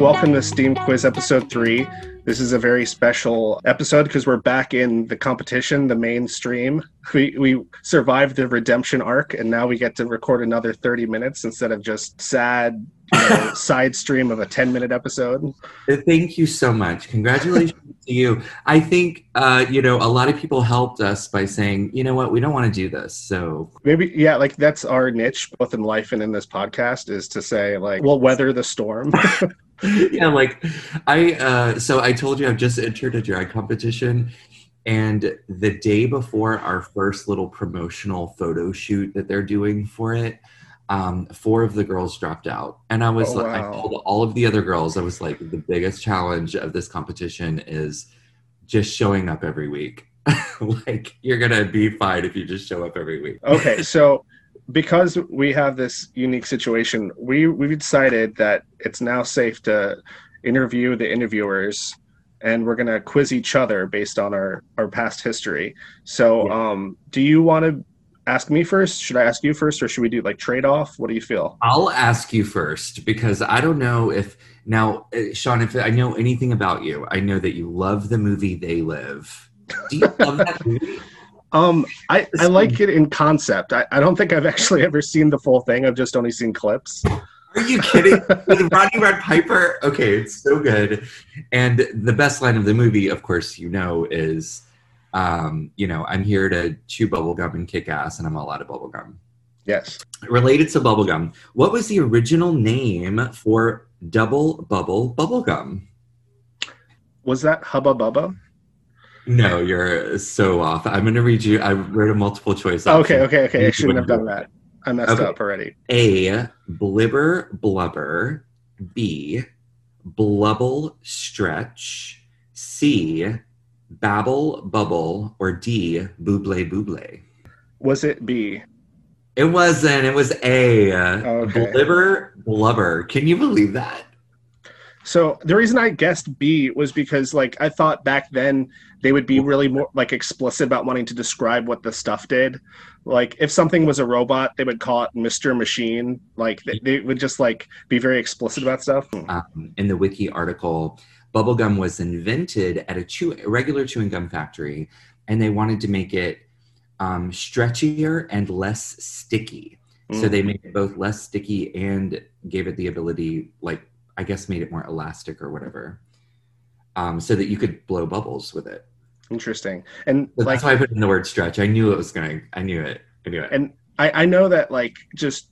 Welcome to Steam Quiz Episode 3. This is a very special episode because we're back in the competition, the mainstream. We, we survived the redemption arc, and now we get to record another 30 minutes instead of just sad you know, side stream of a 10 minute episode. Thank you so much. Congratulations to you. I think, uh, you know, a lot of people helped us by saying, you know what, we don't want to do this. So maybe, yeah, like that's our niche, both in life and in this podcast, is to say, like, we'll weather the storm. yeah, like I uh so I told you I've just entered a drag competition and the day before our first little promotional photo shoot that they're doing for it, um, four of the girls dropped out. And I was oh, like, wow. I told all of the other girls, I was like, the biggest challenge of this competition is just showing up every week. like, you're going to be fine if you just show up every week. okay. So because we have this unique situation, we we've decided that it's now safe to interview the interviewers, and we're gonna quiz each other based on our our past history. So, yeah. um, do you want to ask me first? Should I ask you first, or should we do like trade off? What do you feel? I'll ask you first because I don't know if now, uh, Sean, if I know anything about you, I know that you love the movie They Live. Do you love that movie? Um, I, I like it in concept. I, I don't think I've actually ever seen the full thing. I've just only seen clips. Are you kidding? With Roddy Rod Piper? Okay, it's so good. And the best line of the movie, of course, you know, is, um, you know, I'm here to chew bubblegum and kick ass, and I'm all out of bubblegum. Yes. Related to bubblegum, what was the original name for double bubble bubblegum? Was that Hubba Bubba? No, you're so off. I'm going to read you. I wrote a multiple choice. Option. Okay, okay, okay. I shouldn't have done that. I messed okay. up already. A. Blibber blubber. B. Blubble stretch. C. Babble bubble. Or D. Booble booble. Was it B? It wasn't. It was A. Okay. Blibber blubber. Can you believe that? So the reason I guessed B was because like I thought back then they would be really more like explicit about wanting to describe what the stuff did. Like if something was a robot, they would call it Mr. Machine. Like they, they would just like be very explicit about stuff. Um, in the wiki article, bubblegum was invented at a, chew- a regular chewing gum factory, and they wanted to make it um, stretchier and less sticky. Mm. So they made it both less sticky and gave it the ability, like I guess, made it more elastic or whatever, um, so that you could blow bubbles with it. Interesting. And so like, that's why I put in the word stretch. I knew it was going. I knew it. I knew it. And I, I know that like just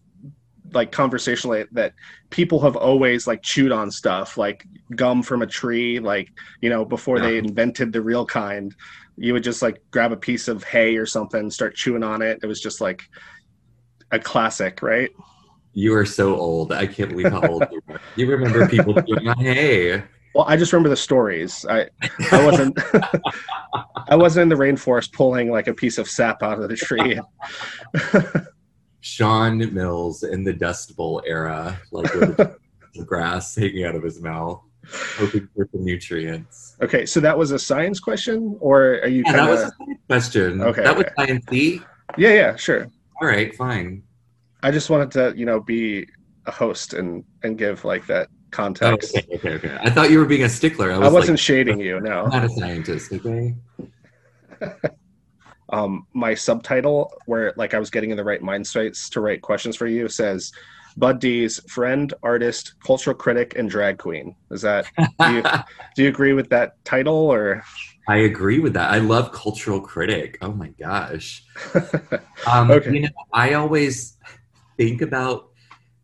like conversationally that people have always like chewed on stuff like gum from a tree like you know before yeah. they invented the real kind you would just like grab a piece of hay or something start chewing on it it was just like a classic right you are so old i can't believe how old you are you remember people chewing on hay well, I just remember the stories. I I wasn't I wasn't in the rainforest pulling like a piece of sap out of the tree. Sean Mills in the Dust Bowl era, like with the grass hanging out of his mouth, hoping for the nutrients. Okay, so that was a science question, or are you? Yeah, kinda... that was a science question. Okay, that was science Yeah, yeah, sure. All right, fine. I just wanted to, you know, be a host and and give like that context. Oh, okay, okay, okay. I thought you were being a stickler. I, was not like, shading you. No, I'm not a scientist. Okay. um, my subtitle, where like I was getting in the right mind space to write questions for you, says Bud D's friend, artist, cultural critic, and drag queen. Is that do you, do you agree with that title or? I agree with that. I love cultural critic. Oh my gosh. um, okay. You know, I always think about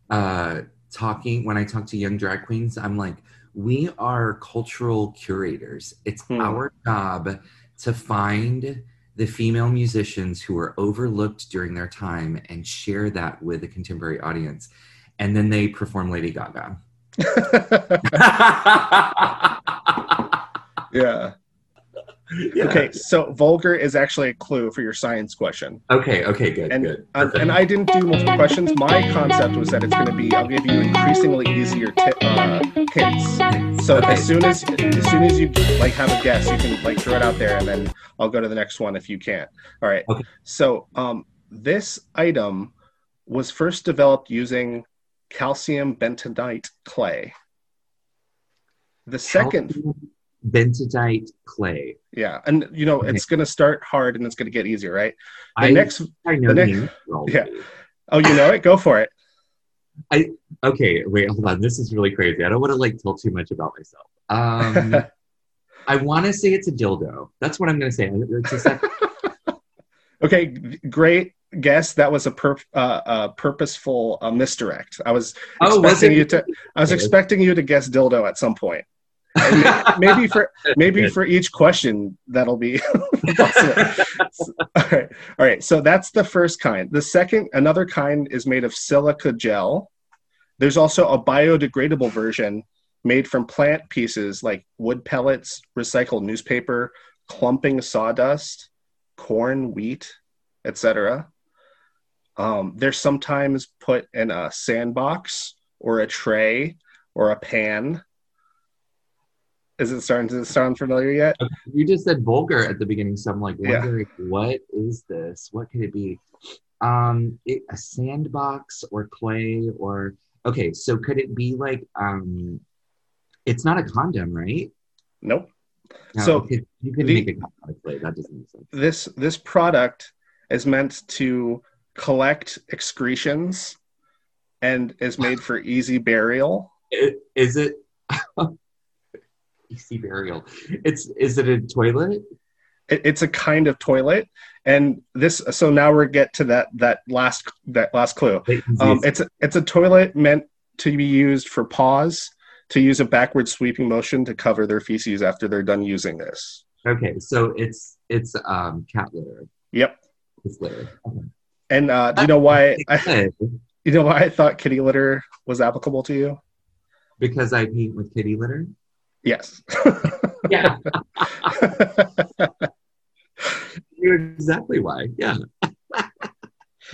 uh, talking when I talk to young drag queens, I'm like, we are cultural curators. It's hmm. our job to find the female musicians who are overlooked during their time and share that with a contemporary audience. And then they perform Lady Gaga. yeah. Yeah. Okay, so vulgar is actually a clue for your science question. Okay, okay, good, and, good. Uh, and I didn't do multiple questions. My concept was that it's going to be I'll give you increasingly easier t- uh, hints. So okay. as soon as as soon as you like have a guess, you can like throw it out there, and then I'll go to the next one if you can't. All right. Okay. So um, this item was first developed using calcium bentonite clay. The second bentonite clay. Yeah, and you know it's going to start hard and it's going to get easier, right? The I next, I know the next- yeah. oh, you know it. Go for it. I okay, wait, hold on. This is really crazy. I don't want to like tell too much about myself. Um, I want to say it's a dildo. That's what I'm going to say. It's a sec- Okay, great guess. That was a pur- uh, uh, purposeful uh, misdirect. I was oh, expecting you to. I was Okay. expecting you to guess dildo at some point. May- maybe for maybe for each question that'll be possible. all right. All right. So that's the first kind. The second another kind is made of silica gel. There's also a biodegradable version made from plant pieces like wood pellets recycled newspaper clumping sawdust corn wheat etc um, they're sometimes put in a sandbox or a tray or a pan is it starting to sound familiar yet You just said vulgar at the beginning, so I'm like Yeah. wondering what is this? What could it be? Um, it, a sandbox or clay or okay. So could it be like um, it's not a condom, right? nope No, So, you could the- make a condom out of clay. That doesn't make sense. this this product is meant to collect excretions and is made for easy burial. I- Is it? Easy burial. It's is it a toilet? It, it's a kind of toilet, and this. So now we get to that that last that last clue. Um, it's a, it's a toilet meant to be used for paws to use a backward sweeping motion to cover their feces after they're done using this. okay, so it's it's um cat litter. Yep. It's litter. Okay. And uh, do you know why? I, you know why I thought kitty litter was applicable to you? because I paint with kitty litter. Yes. Yeah, you're exactly why. Yeah.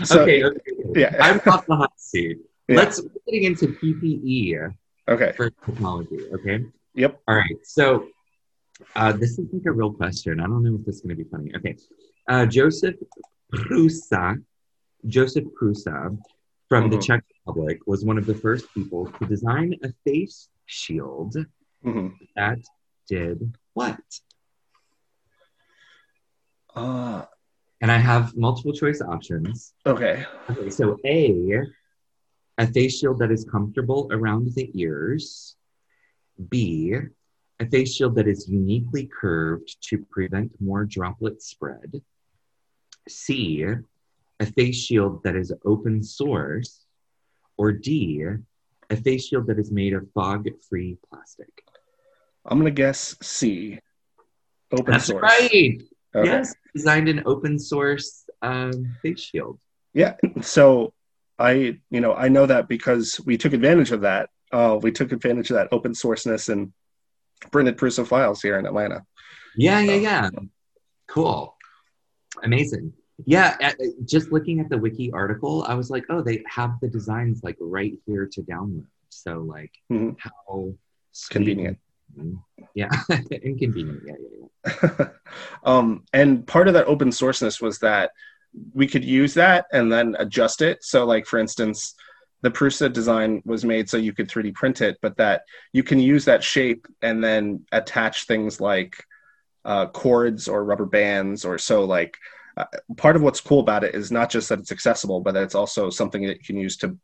so, okay. okay. yeah. I'm off the hot seat. Yeah. Let's we're getting into PPE Okay. for technology. Okay. Yep. All right. So uh, this is like a real question. I don't know if this is going to be funny. Okay. Uh, Josef Prusa, Josef Prusa from the Mhm. Czech Republic was one of the first people to design a face shield hmm that did what? Uh, And I have multiple choice options. okay. Okay, so A, a face shield that is comfortable around the ears. B, a face shield that is uniquely curved to prevent more droplet spread. C, a face shield that is open source. Or D, a face shield that is made of fog free plastic. I'm gonna guess C. Open That's source. right. Okay. Yes, designed an open source um, face shield. Yeah. So I, you know, I know that because we took advantage of that. Uh, we took advantage of that open sourceness and printed Prusa files here in Atlanta. Yeah, yeah, yeah. Cool. Amazing. Yeah, just looking at the wiki article, I was like, oh, they have the designs like right here to download. So like Mhm. how sweet Convenient. Yeah, inconvenient. Yeah, yeah, yeah. um, and part of that open sourceness was that we could use that and then adjust it. So, like for instance, the Prusa design was made so you could 3D print it, but that you can use that shape and then attach things like uh, cords or rubber bands or so. Like uh, part of what's cool about it is not just that it's accessible, but that it's also something that you can use to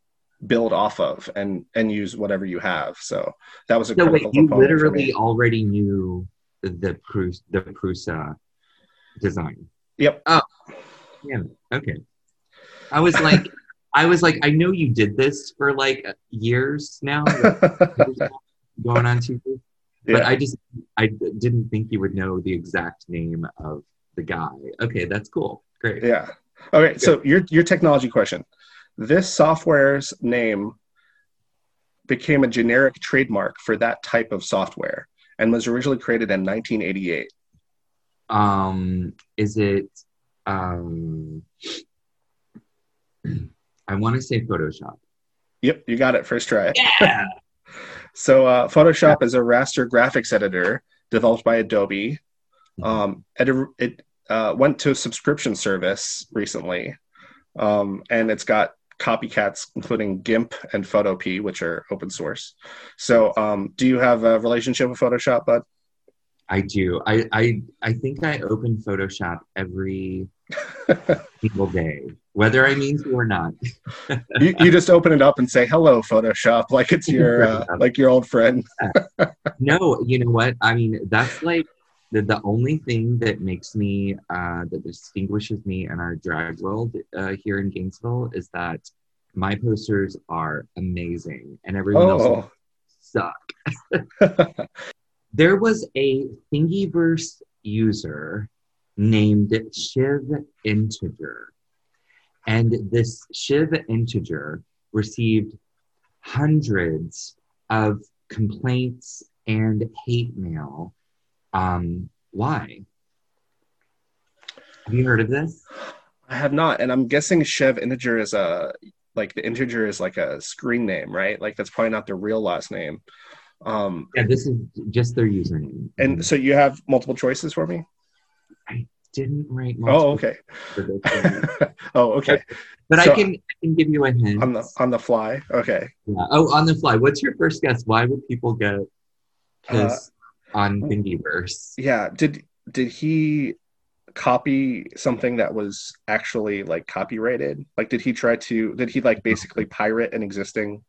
build off of and and use whatever you have. So that was a So wait, you component for me. literally already knew the Prus the Prusa design. Yep. Oh, yeah. Okay. I was like, I was like, I know you did this for like years now, going on two years, but Yeah. I just I didn't think you would know the exact name of the guy. Okay, that's cool. Great. Yeah. Okay. So your your technology question. This software's name became a generic trademark for that type of software and was originally created in 1988. Um, is it? Um, I want to say Photoshop. Yep, you got it first try. Yeah. So uh, Photoshop is a raster graphics editor developed by Adobe. Um, it it uh, went to a subscription service recently, um, and it's got copycats, including GIMP and Photopea, which are open source. So, um, do you have a relationship with Photoshop, Bud? I do. I I, I think I open Photoshop every single day, whether I mean to or not. you, you just open it up and say hello, Photoshop, like it's your uh, like your old friend. no, you know what? I mean, that's like the, the only thing that makes me uh, that distinguishes me in our drag world uh, here in Gainesville is that my posters are amazing and everyone oh. else suck. there was a Thingiverse user named Shiv Integer. And this Shiv Integer received hundreds of complaints and hate mail. Um, why? Have you heard of this? I have not, and I'm guessing Shiv Integer is a like the integer is like a screen name, right? Like that's probably not their real last name. Um, yeah, this is just their username. And so you have multiple choices for me. I didn't write. Oh, okay. oh, okay. But, so I can I can give you a hint on the on the fly. Okay. Yeah. Oh, on the fly. What's your first guess? Why would people get pissed uh, on Thingiverse? Yeah. Did did he copy something that was actually like copyrighted? Like, did he try to? Did he like basically pirate an existing?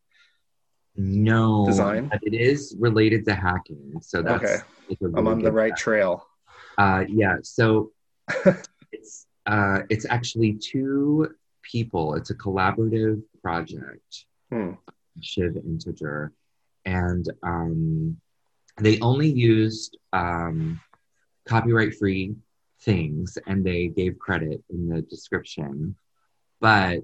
No design. It is related to hacking, so that's okay. Really I'm on the right trail. Uh, yeah. So it's uh, it's actually two people. It's a collaborative project. Hmm. Shiv Integer, and um, they only used um, copyright-free things, and they gave credit in the description. But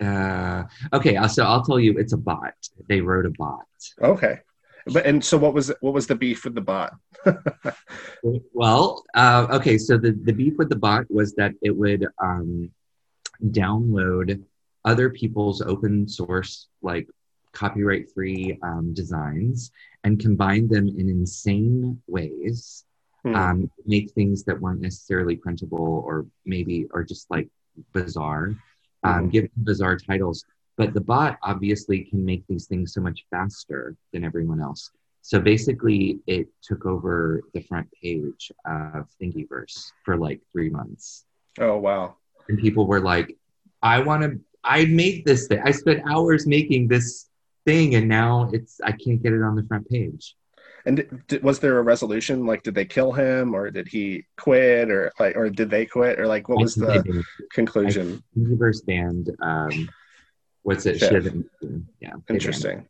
uh, okay, so I'll tell you, it's a bot. They wrote a bot. Okay. But and so what was what was the beef with the bot? well, uh, okay, so the the beef with the bot was that it would um, download other people's open source like copyright free um, designs and combine them in insane ways hmm. um, make things that weren't necessarily printable or maybe or just like bizarre um, hmm. give bizarre titles but the bot obviously can make these things so much faster than everyone else. So basically, it took over the front page of Thingiverse for like three months. Oh, wow. And people were like, I want to, I made this thing. I spent hours making this thing, and now it's, I can't get it on the front page. And did, was there a resolution? Like, did they kill him, or did he quit, or like, or did they quit, or like, what was the conclusion? Thingiverse banned um, What's it? Yeah. Interesting.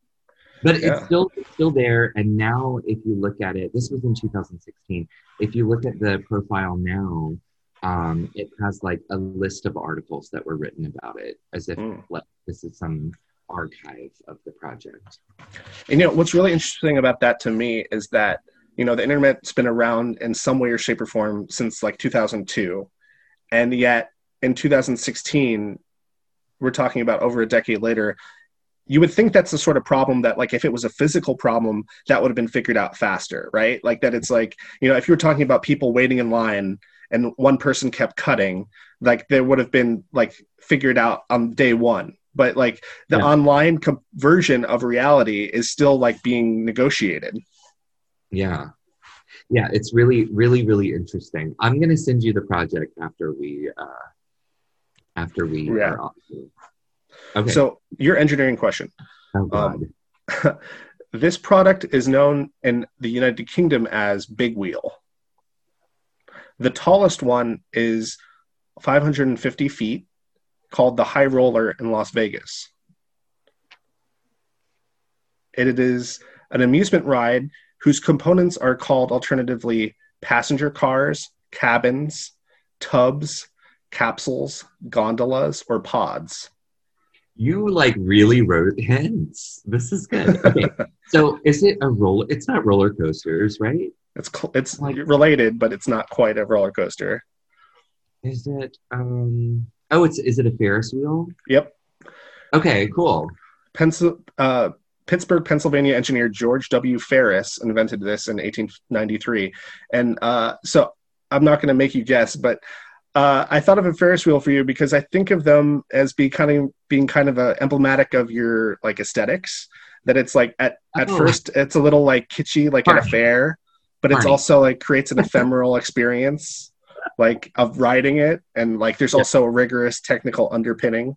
But yeah. it's still it's still there. And now, if you look at it, this was in 2016. If you look at the profile now, um, it has like a list of articles that were written about it, as if mm. like, this is some archive of the project. And you know what's really interesting about that to me is that you know the internet's been around in some way or shape or form since like 2002, and yet in 2016 we're talking about over a decade later you would think that's the sort of problem that like if it was a physical problem that would have been figured out faster right? Like that it's like you know if you were talking about people waiting in line and one person kept cutting like there would have been like figured out on day one but like the yeah. online com- version of reality is still like being negotiated yeah yeah it's really really really interesting i'm going to send you the project after we uh after we yeah. are off. Okay. So your engineering question. Oh, um, this product is known in the United Kingdom as Big Wheel. The tallest one is 550 feet, called the High Roller in Las Vegas. It is an amusement ride whose components are called alternatively passenger cars, cabins, tubs, capsules, gondolas, or pods? You like really wrote hints. This is good. Okay. so is it a roller? It's not roller coasters, right? It's it's like, related, but it's not quite a roller coaster. Is it? Um. Oh, it's is it a Ferris wheel? Yep. Okay. Cool. Pencil. Uh, Pittsburgh, Pennsylvania engineer George W. Ferris invented this in 1893, and uh, so I'm not going to make you guess, but uh, I thought of a Ferris wheel for you because I think of them as being kind of being kind of a emblematic of your like aesthetics. That it's like at at oh. first it's a little like kitschy, like Party. at a fair, but it's also like creates an ephemeral experience, like of riding it, and like there's also a rigorous technical underpinning.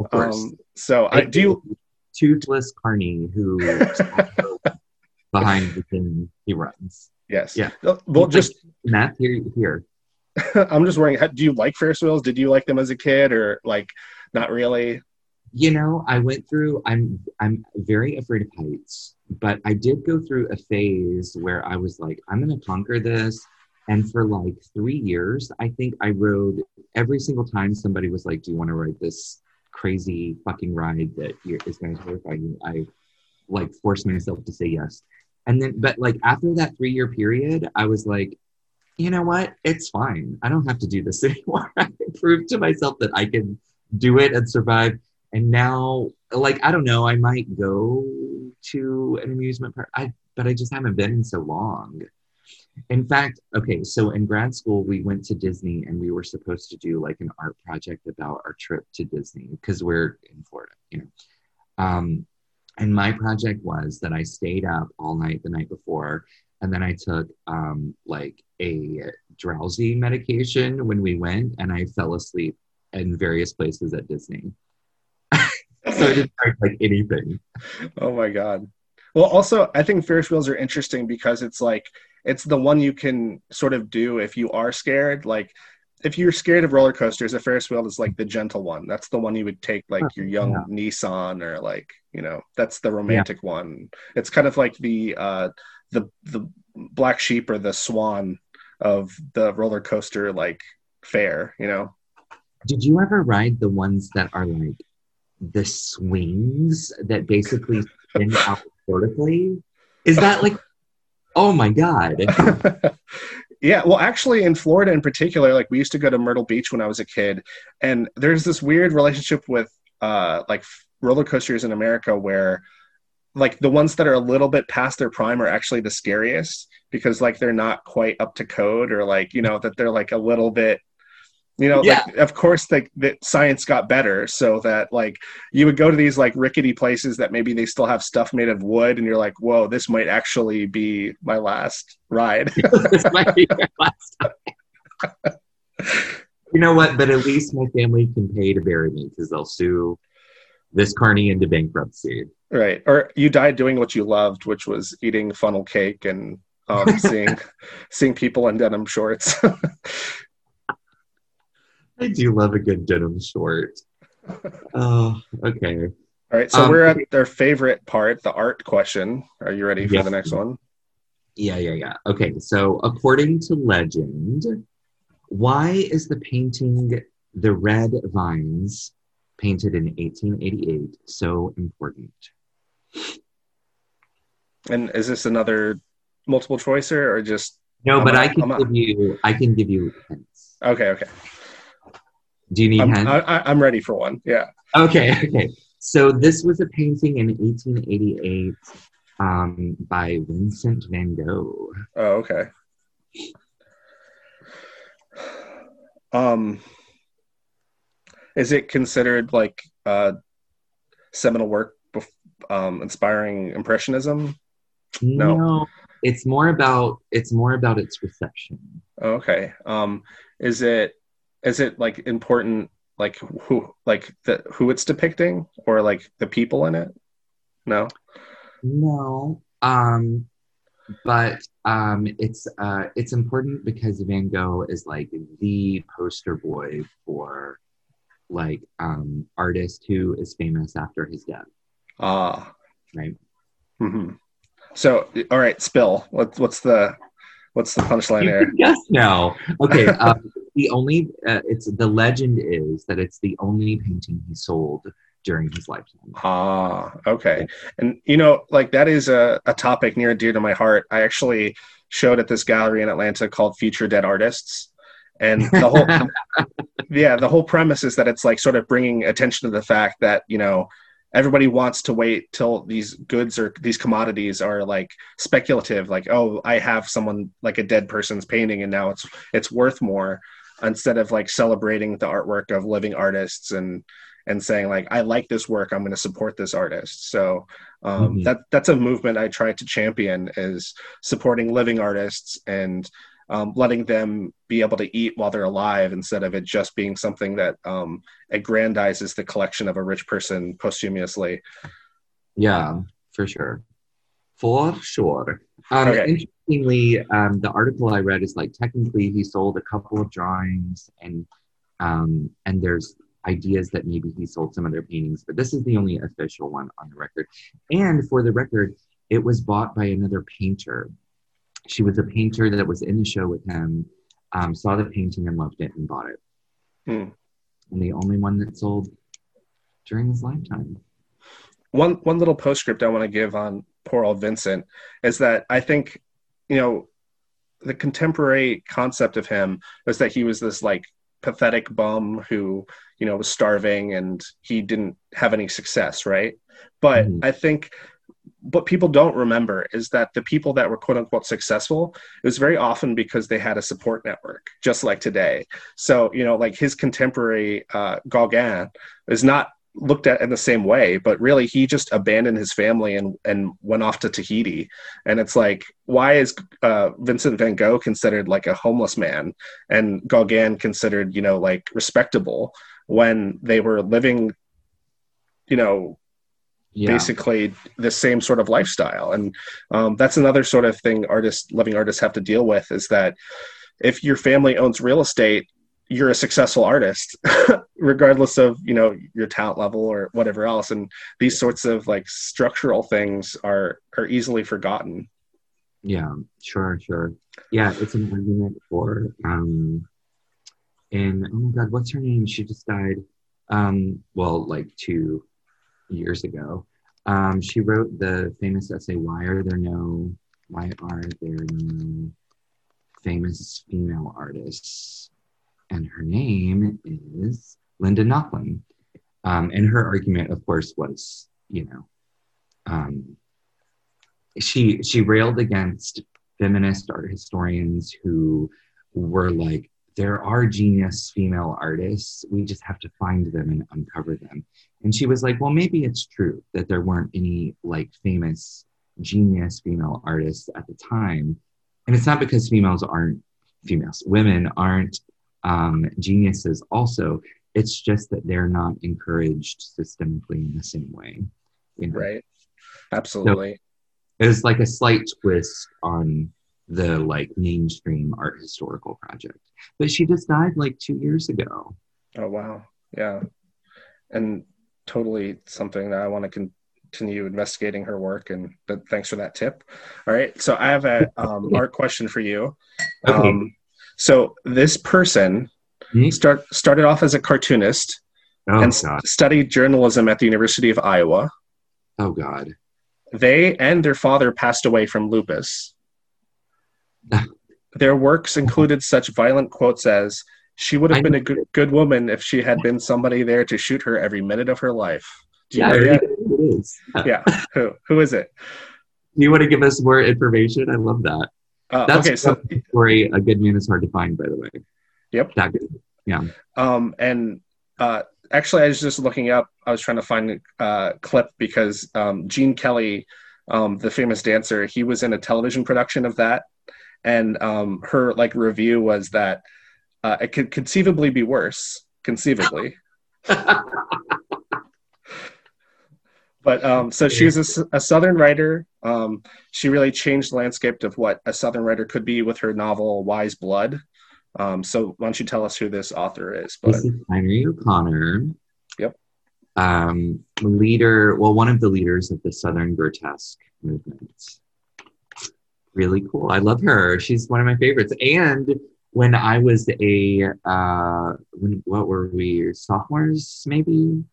Of course. Um, so I do toothless Carney who behind the thing he runs. Yes. Yeah. Well, just Matt here here. I'm just wondering, do you like Ferris wheels? Did you like them as a kid, or like not really? You know, I went through. I'm I'm very afraid of heights, but I did go through a phase where I was like, I'm going to conquer this. And for like three years, I think I rode every single time somebody was like, "Do you want to ride this crazy fucking ride that is going to terrify you?" I like forced myself to say yes. And then, but like after that three year period, I was like, you know what? It's fine. I don't have to do this anymore. I proved to myself that I can do it and survive. And now, like, I don't know, I might go to an amusement park, I, but I just haven't been in so long. In fact, okay, so in grad school, we went to Disney and we were supposed to do like an art project about our trip to Disney because we're in Florida, you know. Um, and my project was that I stayed up all night the night before and then I took um, like a drowsy medication when we went, and I fell asleep in various places at Disney. so I didn't like anything. Oh my god. Well, also, I think Ferris wheels are interesting because it's like it's the one you can sort of do if you are scared. Like if you're scared of roller coasters, a Ferris wheel is like the gentle one. That's the one you would take like your young yeah. Nissan or like you know that's the romantic yeah. one. It's kind of like the uh, the the black sheep or the swan of the roller coaster like fair, you know. Did you ever ride the ones that are like the swings that basically spin out vertically? Is that like oh my god. yeah, well actually in Florida in particular, like we used to go to Myrtle Beach when I was a kid, and there's this weird relationship with uh like roller coasters in America where like the ones that are a little bit past their prime are actually the scariest because like they're not quite up to code or like you know that they're like a little bit you know yeah. like, of course like the science got better so that like you would go to these like rickety places that maybe they still have stuff made of wood and you're like whoa this might actually be my last ride this might be my last you know what but at least my family can pay to bury me because they'll sue this carney into bankruptcy Right. Or you died doing what you loved, which was eating funnel cake and um, seeing seeing people in denim shorts. I do love a good denim short. Oh, okay. All right, so um, we're at their favorite part, the art question. Are you ready for the next one? Yeah, yeah, yeah. Okay, so according to legend, why is the painting The Red Vines, painted in 1888, so important? And is this another multiple choicer or just no? I'm but I can give you. I can give you hints. Okay. Okay. Do you need I'm, hints? I, am ready for one. Yeah. Okay. Okay. So this was a painting in 1888 um, by Vincent Van Gogh. Oh, okay. Um, is it considered like uh, seminal work um, inspiring impressionism? No. no. it's more about it's more about its reception. Okay. Um, is it is it like important like who like the who it's depicting or like the people in it? No. No. Um, but um, it's uh, it's important because Van Gogh is like the poster boy for like um, artist who is famous after his death. Ah, right. Mm-hmm. So, all right, spill. What's what's the what's the punchline there? Yes, now. Okay. um, the only uh, it's the legend is that it's the only painting he sold during his lifetime. Ah, okay. And you know, like that is a, a topic near and dear to my heart. I actually showed at this gallery in Atlanta called Future Dead Artists. And the whole yeah, the whole premise is that it's like sort of bringing attention to the fact that, you know, everybody wants to wait till these goods or these commodities are like speculative like oh i have someone like a dead person's painting and now it's it's worth more instead of like celebrating the artwork of living artists and and saying like I like this work, I'm going to support this artist. So um, mm-hmm. that that's a movement I try to champion is supporting living artists and um, letting them be able to eat while they're alive instead of it just being something that um, aggrandizes the collection of a rich person posthumously. Yeah, for sure. For sure. Um, okay. Interestingly, um, the article I read is like technically he sold a couple of drawings and um, and there's ideas that maybe he sold some other paintings, but this is the only official one on the record. And for the record, it was bought by another painter. She was a painter that was in the show with him, um, saw the painting and loved it and bought it. Hmm. And the only one that sold during his lifetime. One one little postscript I want to give on poor old Vincent is that I think, you know, the contemporary concept of him was that he was this like pathetic bum who you know was starving and he didn't have any success right but mm-hmm. i think what people don't remember is that the people that were quote unquote successful it was very often because they had a support network just like today so you know like his contemporary uh, gauguin is not looked at in the same way but really he just abandoned his family and and went off to tahiti. And it's like why is uh, vincent van gogh considered like a homeless man and gauguin considered you know like respectable when they were living you know yeah. basically the same sort of lifestyle? And um, that's another sort of thing artists living artists have to deal with is that if your family owns real estate you're a successful artist regardless of you know your talent level or whatever else and these sorts of like structural things are are easily forgotten. Yeah sure sure. Yeah it's an argument for um and oh my god what's her name? She just died um well like two years ago. Um she wrote the famous essay why are there no why are there no famous female artists? And her name is Linda Nochlin. Um, and her argument, of course, was, you know, um, she she railed against feminist art historians who were like, there are genius female artists. We just have to find them and uncover them. And she was like, well, maybe it's true that there weren't any like famous genius female artists at the time. And it's not because females aren't females, women aren't um, geniuses also. It's just that they're not encouraged systemically in the same way. You know? Right. Absolutely. So it's like a slight twist on the like mainstream art historical project. But she just died like two years ago. Oh wow. Yeah. And totally something that I want to continue investigating her work and but thanks for that tip. All right. So I have a um, art question for you. Okay. Um, so this person mm-hmm. start, started off as a cartoonist oh, and God. studied journalism at the University of Iowa. Oh God. They and their father passed away from lupus. their works included such violent quotes as she would have been a good, good woman if she had been somebody there to shoot her every minute of her life. Do you yeah, know it is. yeah. Who who is it? You want to give us more information? I love that. Uh, That's okay, so story a good man is hard to find, by the way. Yep. That. Yeah. Um, and uh, actually, I was just looking up. I was trying to find a uh, clip because um, Gene Kelly, um, the famous dancer, he was in a television production of that, and um, her like review was that uh, it could conceivably be worse. Conceivably. But um, so she was a, a Southern writer. Um, she really changed the landscape of what a Southern writer could be with her novel Wise Blood. Um, so why don't you tell us who this author is? But... This is Flannery O'Connor. Yep. Um, leader, well, one of the leaders of the Southern Grotesque movement. Really cool. I love her. She's one of my favorites. And when I was a, uh, when, what were we, sophomores maybe?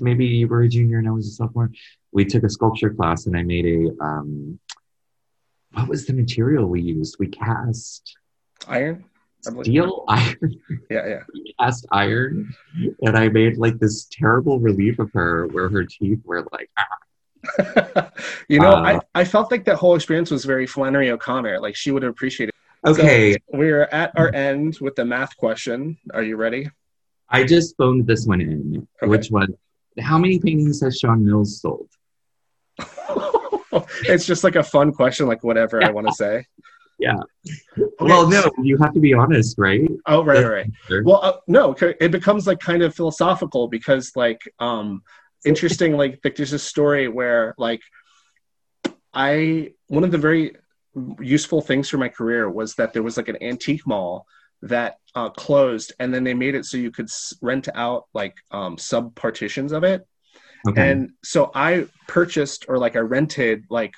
maybe you were a junior and I was a sophomore. We took a sculpture class and I made a um, what was the material we used? We cast iron, steel iron. Yeah, yeah. Cast iron, and I made like this terrible relief of her where her teeth were like. you know, uh, I, I felt like that whole experience was very Flannery O'Connor. Like she would have appreciated. Okay. So we're at our end with the math question. Are you ready? I just phoned this one in, okay. which was how many paintings has Sean Mills sold? it's just like a fun question, like whatever yeah. I want to say. Yeah. Okay. Well, no, you have to be honest, right? Oh, right, right. Well, uh, no, it becomes like kind of philosophical because, like, um, interesting. Like, like there's a story where, like, I one of the very useful things for my career was that there was like an antique mall that uh, closed, and then they made it so you could rent out like um, sub partitions of it. Okay. And so I purchased or like I rented like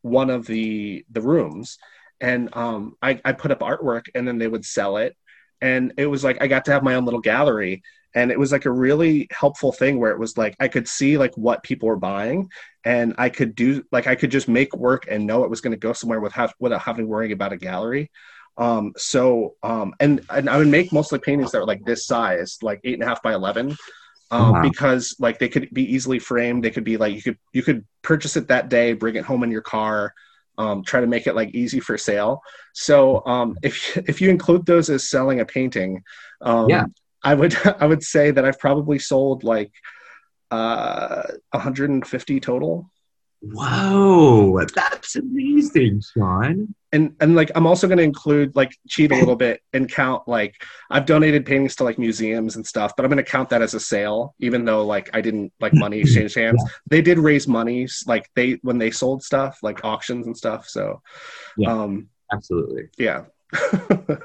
one of the the rooms, and um, I, I put up artwork, and then they would sell it, and it was like I got to have my own little gallery, and it was like a really helpful thing where it was like i could see like what people were buying. And i could do like i could just make work and know it was going to go somewhere without without having to worry about a gallery. Um so um and and i would make mostly paintings that were like this size like eight and a half by 11 um, wow. because like they could be easily framed. They could be like you could you could purchase it that day bring it home in your car um, try to make it like easy for sale so um, if if you include those as selling a painting um, yeah I would I would say that I've probably sold like uh 150 total. Whoa, that's amazing, Sean. And and like I'm also going to include like cheat a little bit and count like I've donated paintings to like museums and stuff, but I'm going to count that as a sale, even though like I didn't like money exchange hands. Yeah. They did raise money, like they when they sold stuff, like auctions and stuff. So, yeah, um, absolutely, yeah.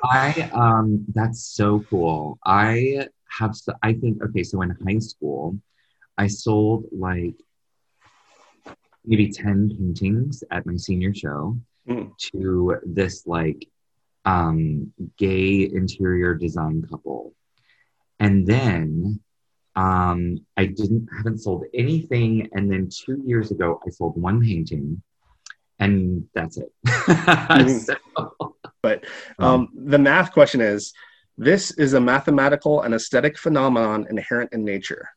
I um that's so cool. I have I think okay, so in high school, I sold like maybe 10 paintings at my senior show mm. to this like um gay interior design couple. And then um I didn't haven't sold anything and then 2 years ago I sold one painting and that's it. mm-hmm. so, but um, the math question is this is a mathematical and aesthetic phenomenon inherent in nature.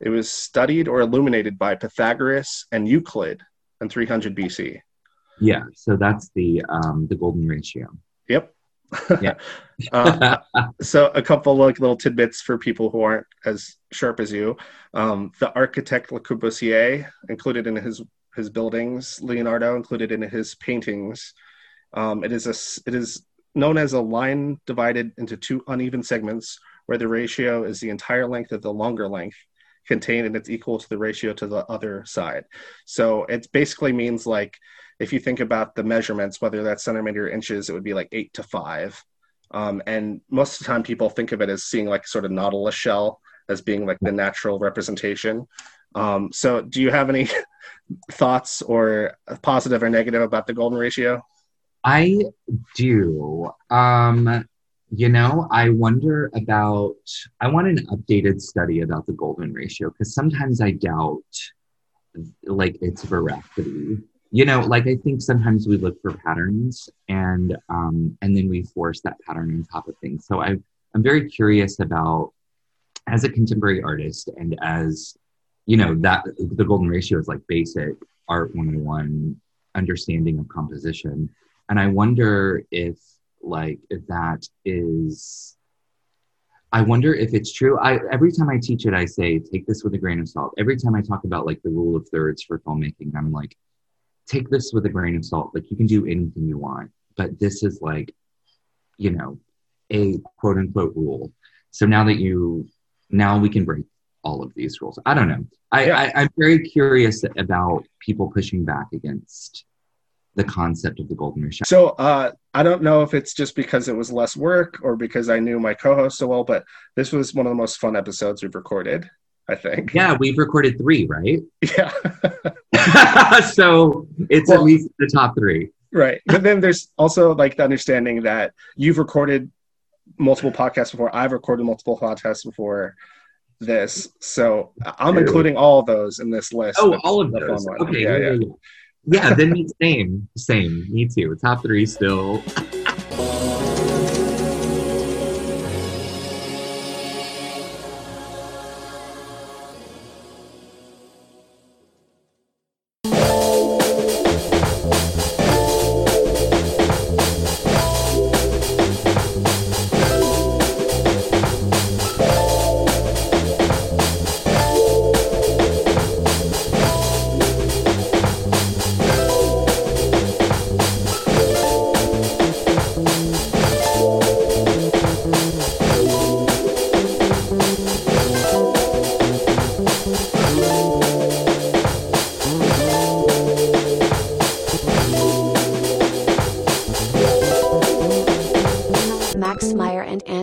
It was studied or illuminated by Pythagoras and Euclid in 300 BC. Yeah, so that's the um, the golden ratio. Yep. yeah. uh, so a couple like little tidbits for people who aren't as sharp as you. Um, the architect Le Corbusier included in his his buildings. Leonardo included in his paintings. Um, it is a it is known as a line divided into two uneven segments where the ratio is the entire length of the longer length contained and it's equal to the ratio to the other side. So it basically means like if you think about the measurements, whether that's centimeter or inches, it would be like eight to five. Um, and most of the time people think of it as seeing like sort of nautilus shell as being like the natural representation. Um, so do you have any thoughts or positive or negative about the golden ratio? I do. Um, you know, I wonder about, I want an updated study about the golden ratio because sometimes I doubt like its veracity. You know, like I think sometimes we look for patterns and um, and then we force that pattern on top of things. So I I'm very curious about as a contemporary artist and as you know that the golden ratio is like basic art 101 understanding of composition and i wonder if like that is i wonder if it's true i every time i teach it i say take this with a grain of salt every time i talk about like the rule of thirds for filmmaking i'm like take this with a grain of salt like you can do anything you want but this is like you know a quote unquote rule so now that you now we can break all of these rules. I don't know. I, yeah. I, am very curious about people pushing back against the concept of the golden ratio. So uh, I don't know if it's just because it was less work or because I knew my co-host so well, but this was one of the most fun episodes we've recorded. I think. Yeah, we've recorded three, right? Yeah. so it's well, at least the top three. Right. But then there's also like the understanding that you've recorded multiple podcasts before. I've recorded multiple podcasts before this. So I'm including all of those in this list. Oh, all of those. Okay. Yeah, yeah. yeah. Yeah then same, same. Me too. Top three still.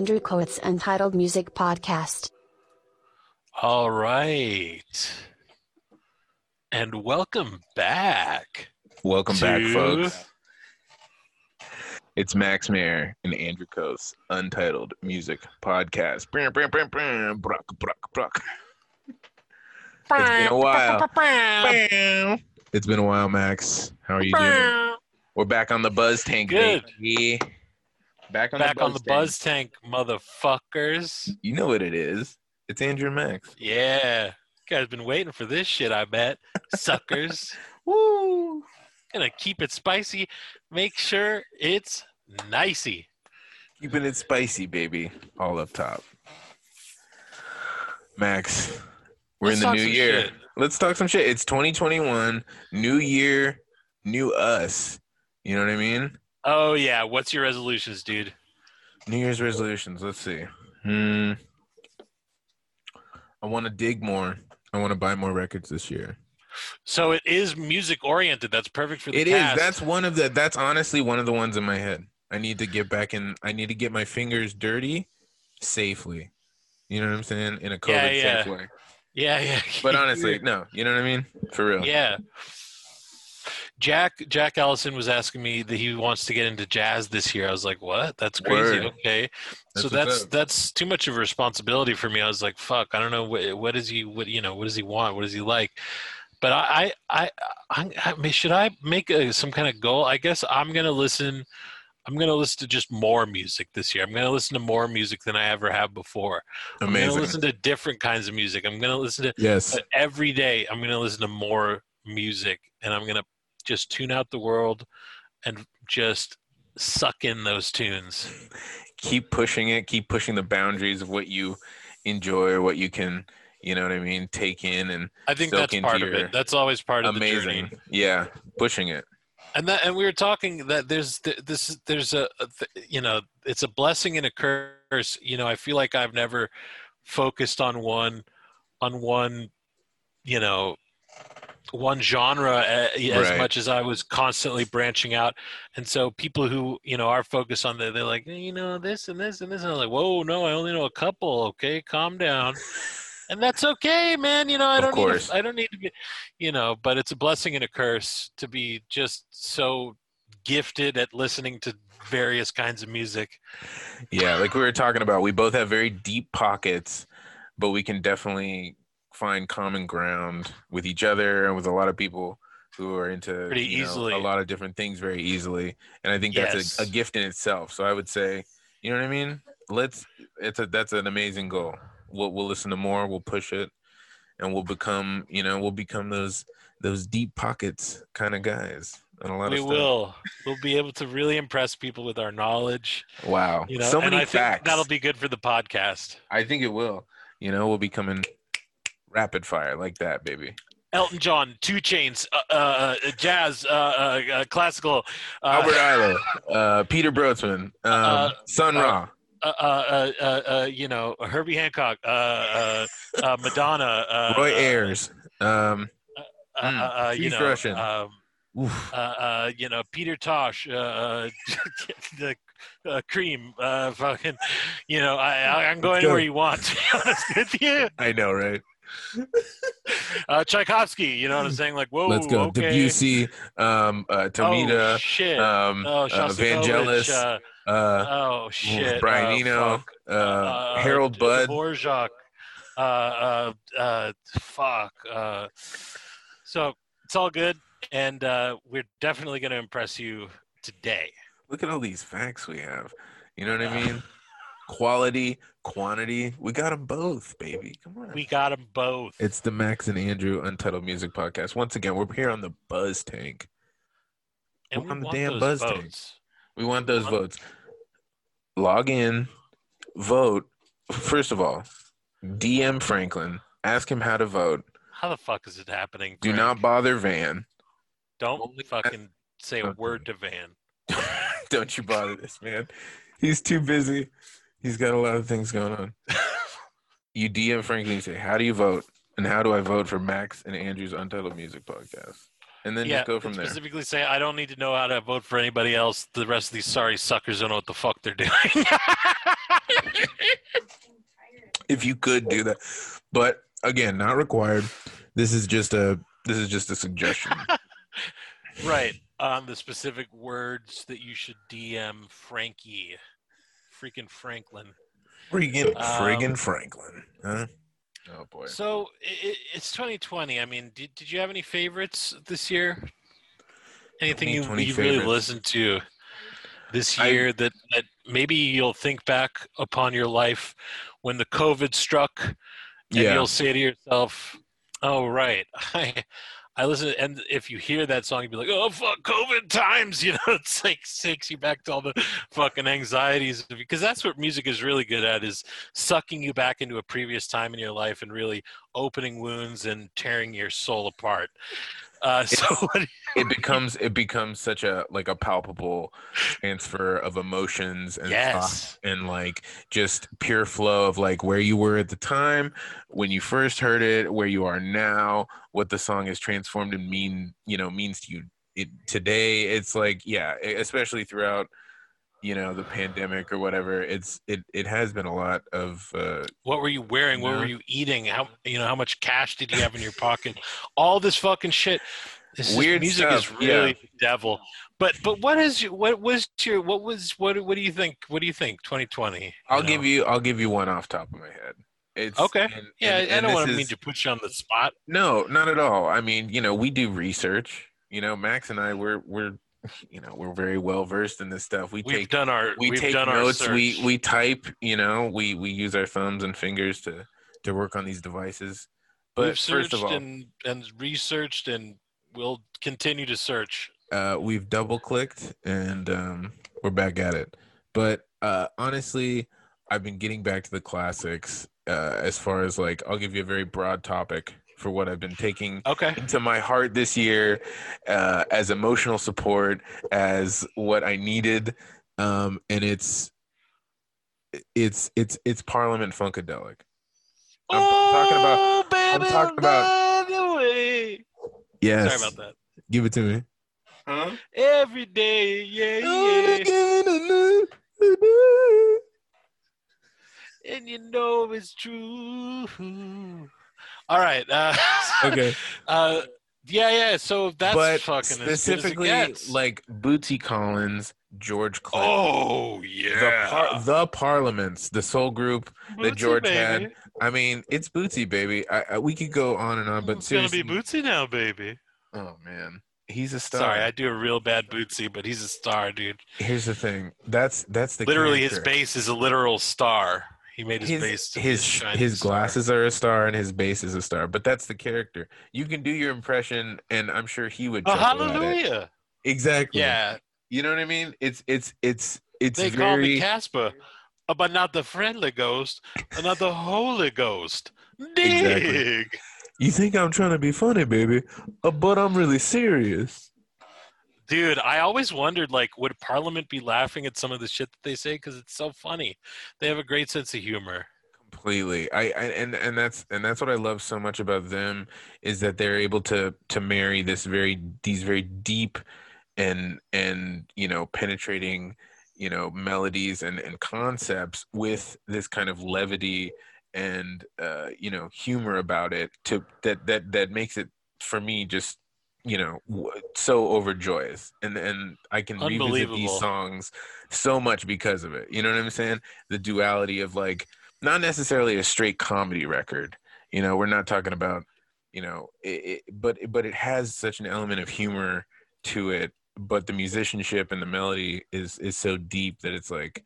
Andrew Coates Untitled Music Podcast. All right. And welcome back. Welcome back, folks. It's Max Mayer and Andrew Coase, Untitled Music Podcast. Brum, brum, brum, brum, bruck, bruck, bruck. It's been a while. It's been a while, Max. How are you doing? We're back on the Buzz Tank. Good. baby. Back on Back the on Buzz the Tank. Buzz Tank, motherfuckers. You know what it is. It's Andrew Max. Yeah. You guys been waiting for this shit, I bet. Suckers. Woo! Gonna keep it spicy. Make sure it's nicey. Keeping it spicy, baby. All up top. Max, we're Let's in the new year. shit. Let's talk some shit. It's 2021, new year, new us. You know what I mean? Oh yeah. What's your resolutions, dude? New Year's resolutions. Let's see. Hmm. I want to dig more. I want to buy more records this year. So it is music oriented. That's perfect for the It is. cast. That's one of the. That's honestly one of the ones in my head. I need to get back in. I need to get my fingers dirty, safely. You know what I'm saying? In a COVID Yeah, yeah. safe way. yeah, yeah. But honestly, no. You know what I mean? For real. Yeah. Jack Jack Allison was asking me that he wants to get into jazz this year. I was like, "What? That's crazy." Word. Okay, That's so that's that's too much of a responsibility for me. I was like, "Fuck, I don't know what what does he what you know what does he want? What does he like?" But I I I, I, should I make a, some kind of goal? I guess I'm gonna listen. I'm gonna listen to just more music this year. I'm gonna listen to more music than I ever have before. I'm gonna Amazing. listen to different kinds of music. I'm gonna listen to yes. every day I'm going to listen to more music and I'm going to just tune out the world and just suck in those tunes. keep pushing it keep pushing the boundaries of what you enjoy or what you can you know what i mean take in and I think that's part of it. That's always part of the amazing journey. yeah pushing it And that and we were talking that there's th- this there's a, a you know it's a blessing and a curse. You know, I feel like I've never focused on one on one you know one genre uh, as Right. much as I was constantly branching out. And so people who, you know, are focused on the, they're like, "Eh, you know, this and this and this. And I'm like, whoa, no, I only know a couple. Okay. Calm down. And that's okay, man. You know, I don't need, to, I don't need to be, you know, but it's a blessing and a curse to be just so gifted at listening to various kinds of music. yeah like we were talking about we both have very deep pockets but we can definitely find common ground with each other and with a lot of people who are into Pretty you know, easily. a lot of different things very easily and i think that's Yes. a, a gift in itself so i would say you know what i mean let's it's a that's an amazing goal we'll, we'll listen to more we'll push it and we'll become you know we'll become those those deep pockets kind of guys and a lot We of stuff. will. We'll be able to really impress people with our knowledge. wow You know, so and many I facts that'll be good for the podcast. I think it will. You know, we'll be coming rapid fire like that, baby. Elton John, Two Chainz, uh, uh, jazz, uh, uh, uh, classical, uh, Albert uh, Peter Brötzmann, um, Uh, Sun uh, Ra. uh, uh, uh, uh, you know, Herbie Hancock, uh, uh, uh, Madonna, uh, Roy uh, Ayers. Um, uh, uh, uh, you know, Russian. um, uh, uh, you know, Peter Tosh, uh, uh, the uh, Cream, uh, fucking, you know, I, I, I'm going go. where you want. To be honest with you, I know, right? Uh, Tchaikovsky, you know what I'm saying? Like, whoa, Let's go. okay. Debussy, um, uh, Oh shit! um, oh, uh, Vangelis, uh, uh, oh shit! Brian uh, Eno, uh, Harold Budd. Dvorak, uh, uh, uh, fuck. Uh, so it's all good, and uh, we're definitely going to impress you today. Look at all these facts we have. You know what I mean? Quality, quantity. We got them both, baby. Come on. We got them both. It's the Max and Andrew Untitled Music Podcast. Once again, we're here on the Buzz Tank. and we're on the damn buzz tank. votes. We want those Want- votes. Log in, vote. First of all, DM Franklin. Ask him how to vote. How the fuck is it happening? Do not bother Van. Don't only- fucking say a word to Van. Don't you bother this man. He's too busy. He's got a lot of things going on. you DM Frankie and say, "How do you vote?" and "How do I vote for Max and Andrew's Untitled Music Podcast?" And then yeah, just go from there. specifically say I don't need to know how to vote for anybody else. The rest of these sorry suckers don't know what the fuck they're doing. If you could do that, but again, not required. This is just a this is just a suggestion. right on the specific words that you should DM Frankie, freaking Franklin. Friggin' Um, friggin' Franklin, huh? Oh boy. So i it's 2020. I mean, did, did you have any favorites this year? Anything you, you really listened to this I- year that, that maybe you'll think back upon your life when the COVID struck and Yeah. you'll say to yourself, "Oh right, I I listen." And if you hear that song, you'd be like, "Oh fuck, COVID times!" You know, it's like takes you back to all the fucking anxieties because that's what music is really good at is sucking you back into a previous time in your life and really opening wounds and tearing your soul apart. Uh, so what, it becomes it becomes such a like a palpable transfer of emotions and Yes. thoughts and like just pure flow of like where you were at the time when you first heard it where you are now what the song has transformed and mean you know means to you it, today it's like yeah especially throughout you know the pandemic or whatever it's it it has been a lot of uh what were you wearing? What were you eating? How you know how much cash did you have in your pocket? All this fucking shit. This is- Weird music is stuff, really yeah. the devil. But but what is what was your what was what what do you think? What do you think? 2020. i'll give you i'll give you one off top of my head it's Okay. and- Yeah, and- I don't want to mean to put you on the spot. No, not at all. I mean, you know, we do research. You know, Max and I, we're we're, you know, we're very well versed in this stuff. We We've take done our we take notes. We we type. You know, we we use our thumbs and fingers to to work on these devices. But We've first searched of all, and and researched and we'll continue to search. uh, we've double clicked and um, we're back at it. But uh, honestly, I've been getting back to the classics. Uh, as far as like, I'll give you a very broad topic for what I've been taking Okay. into my heart this year uh, as emotional support, as what I needed, um, and it's it's it's it's Parliament Funkadelic. I'm, I'm talking about Oh, baby, talking about- yes. Sorry about that. Give it to me. Huh? Every day, yeah, yeah. and you know it's true. All right. Uh, okay, Uh, yeah, yeah. So that's but fucking as good as it specifically like Bootsy Collins, George Clinton. Oh The, yeah. par- the Parliaments, the soul group that George baby. had. I mean, it's Bootsy, baby. I, I, we could go on and on, but it's gonna be Bootsy now, baby. oh man, he's a star. Sorry, I do a real bad Bootsy, but he's a star, dude. Here's the thing. That's that's the Literally, his bass is a literal star. He made his, his bass. to be his his star. glasses are a star and his bass is a star. But that's the character. You can do your impression, and I'm sure he would. Oh, chuckle at it. hallelujah! Exactly. Yeah, You know what I mean? It's it's it's it's they call me Casper, uh, but not the friendly ghost, not the Holy Ghost. Dig. Exactly. You think I'm trying to be funny, baby, uh, but I'm really serious. Dude, I always wondered, like, would Parliament be laughing at some of the shit that they say because it's so funny? They have a great sense of humor. Completely. I, I and and that's and that's what I love so much about them is that they're able to to marry this very these very deep and and you know penetrating you know melodies and and concepts with this kind of levity and uh you know humor about it to that that that makes it for me just you know so overjoyous and and I can revisit these songs so much because of it you know what I'm saying? The duality of like not necessarily a straight comedy record you know we're not talking about you know it, it, but but it has such an element of humor to it but the musicianship and the melody is is so deep that it's like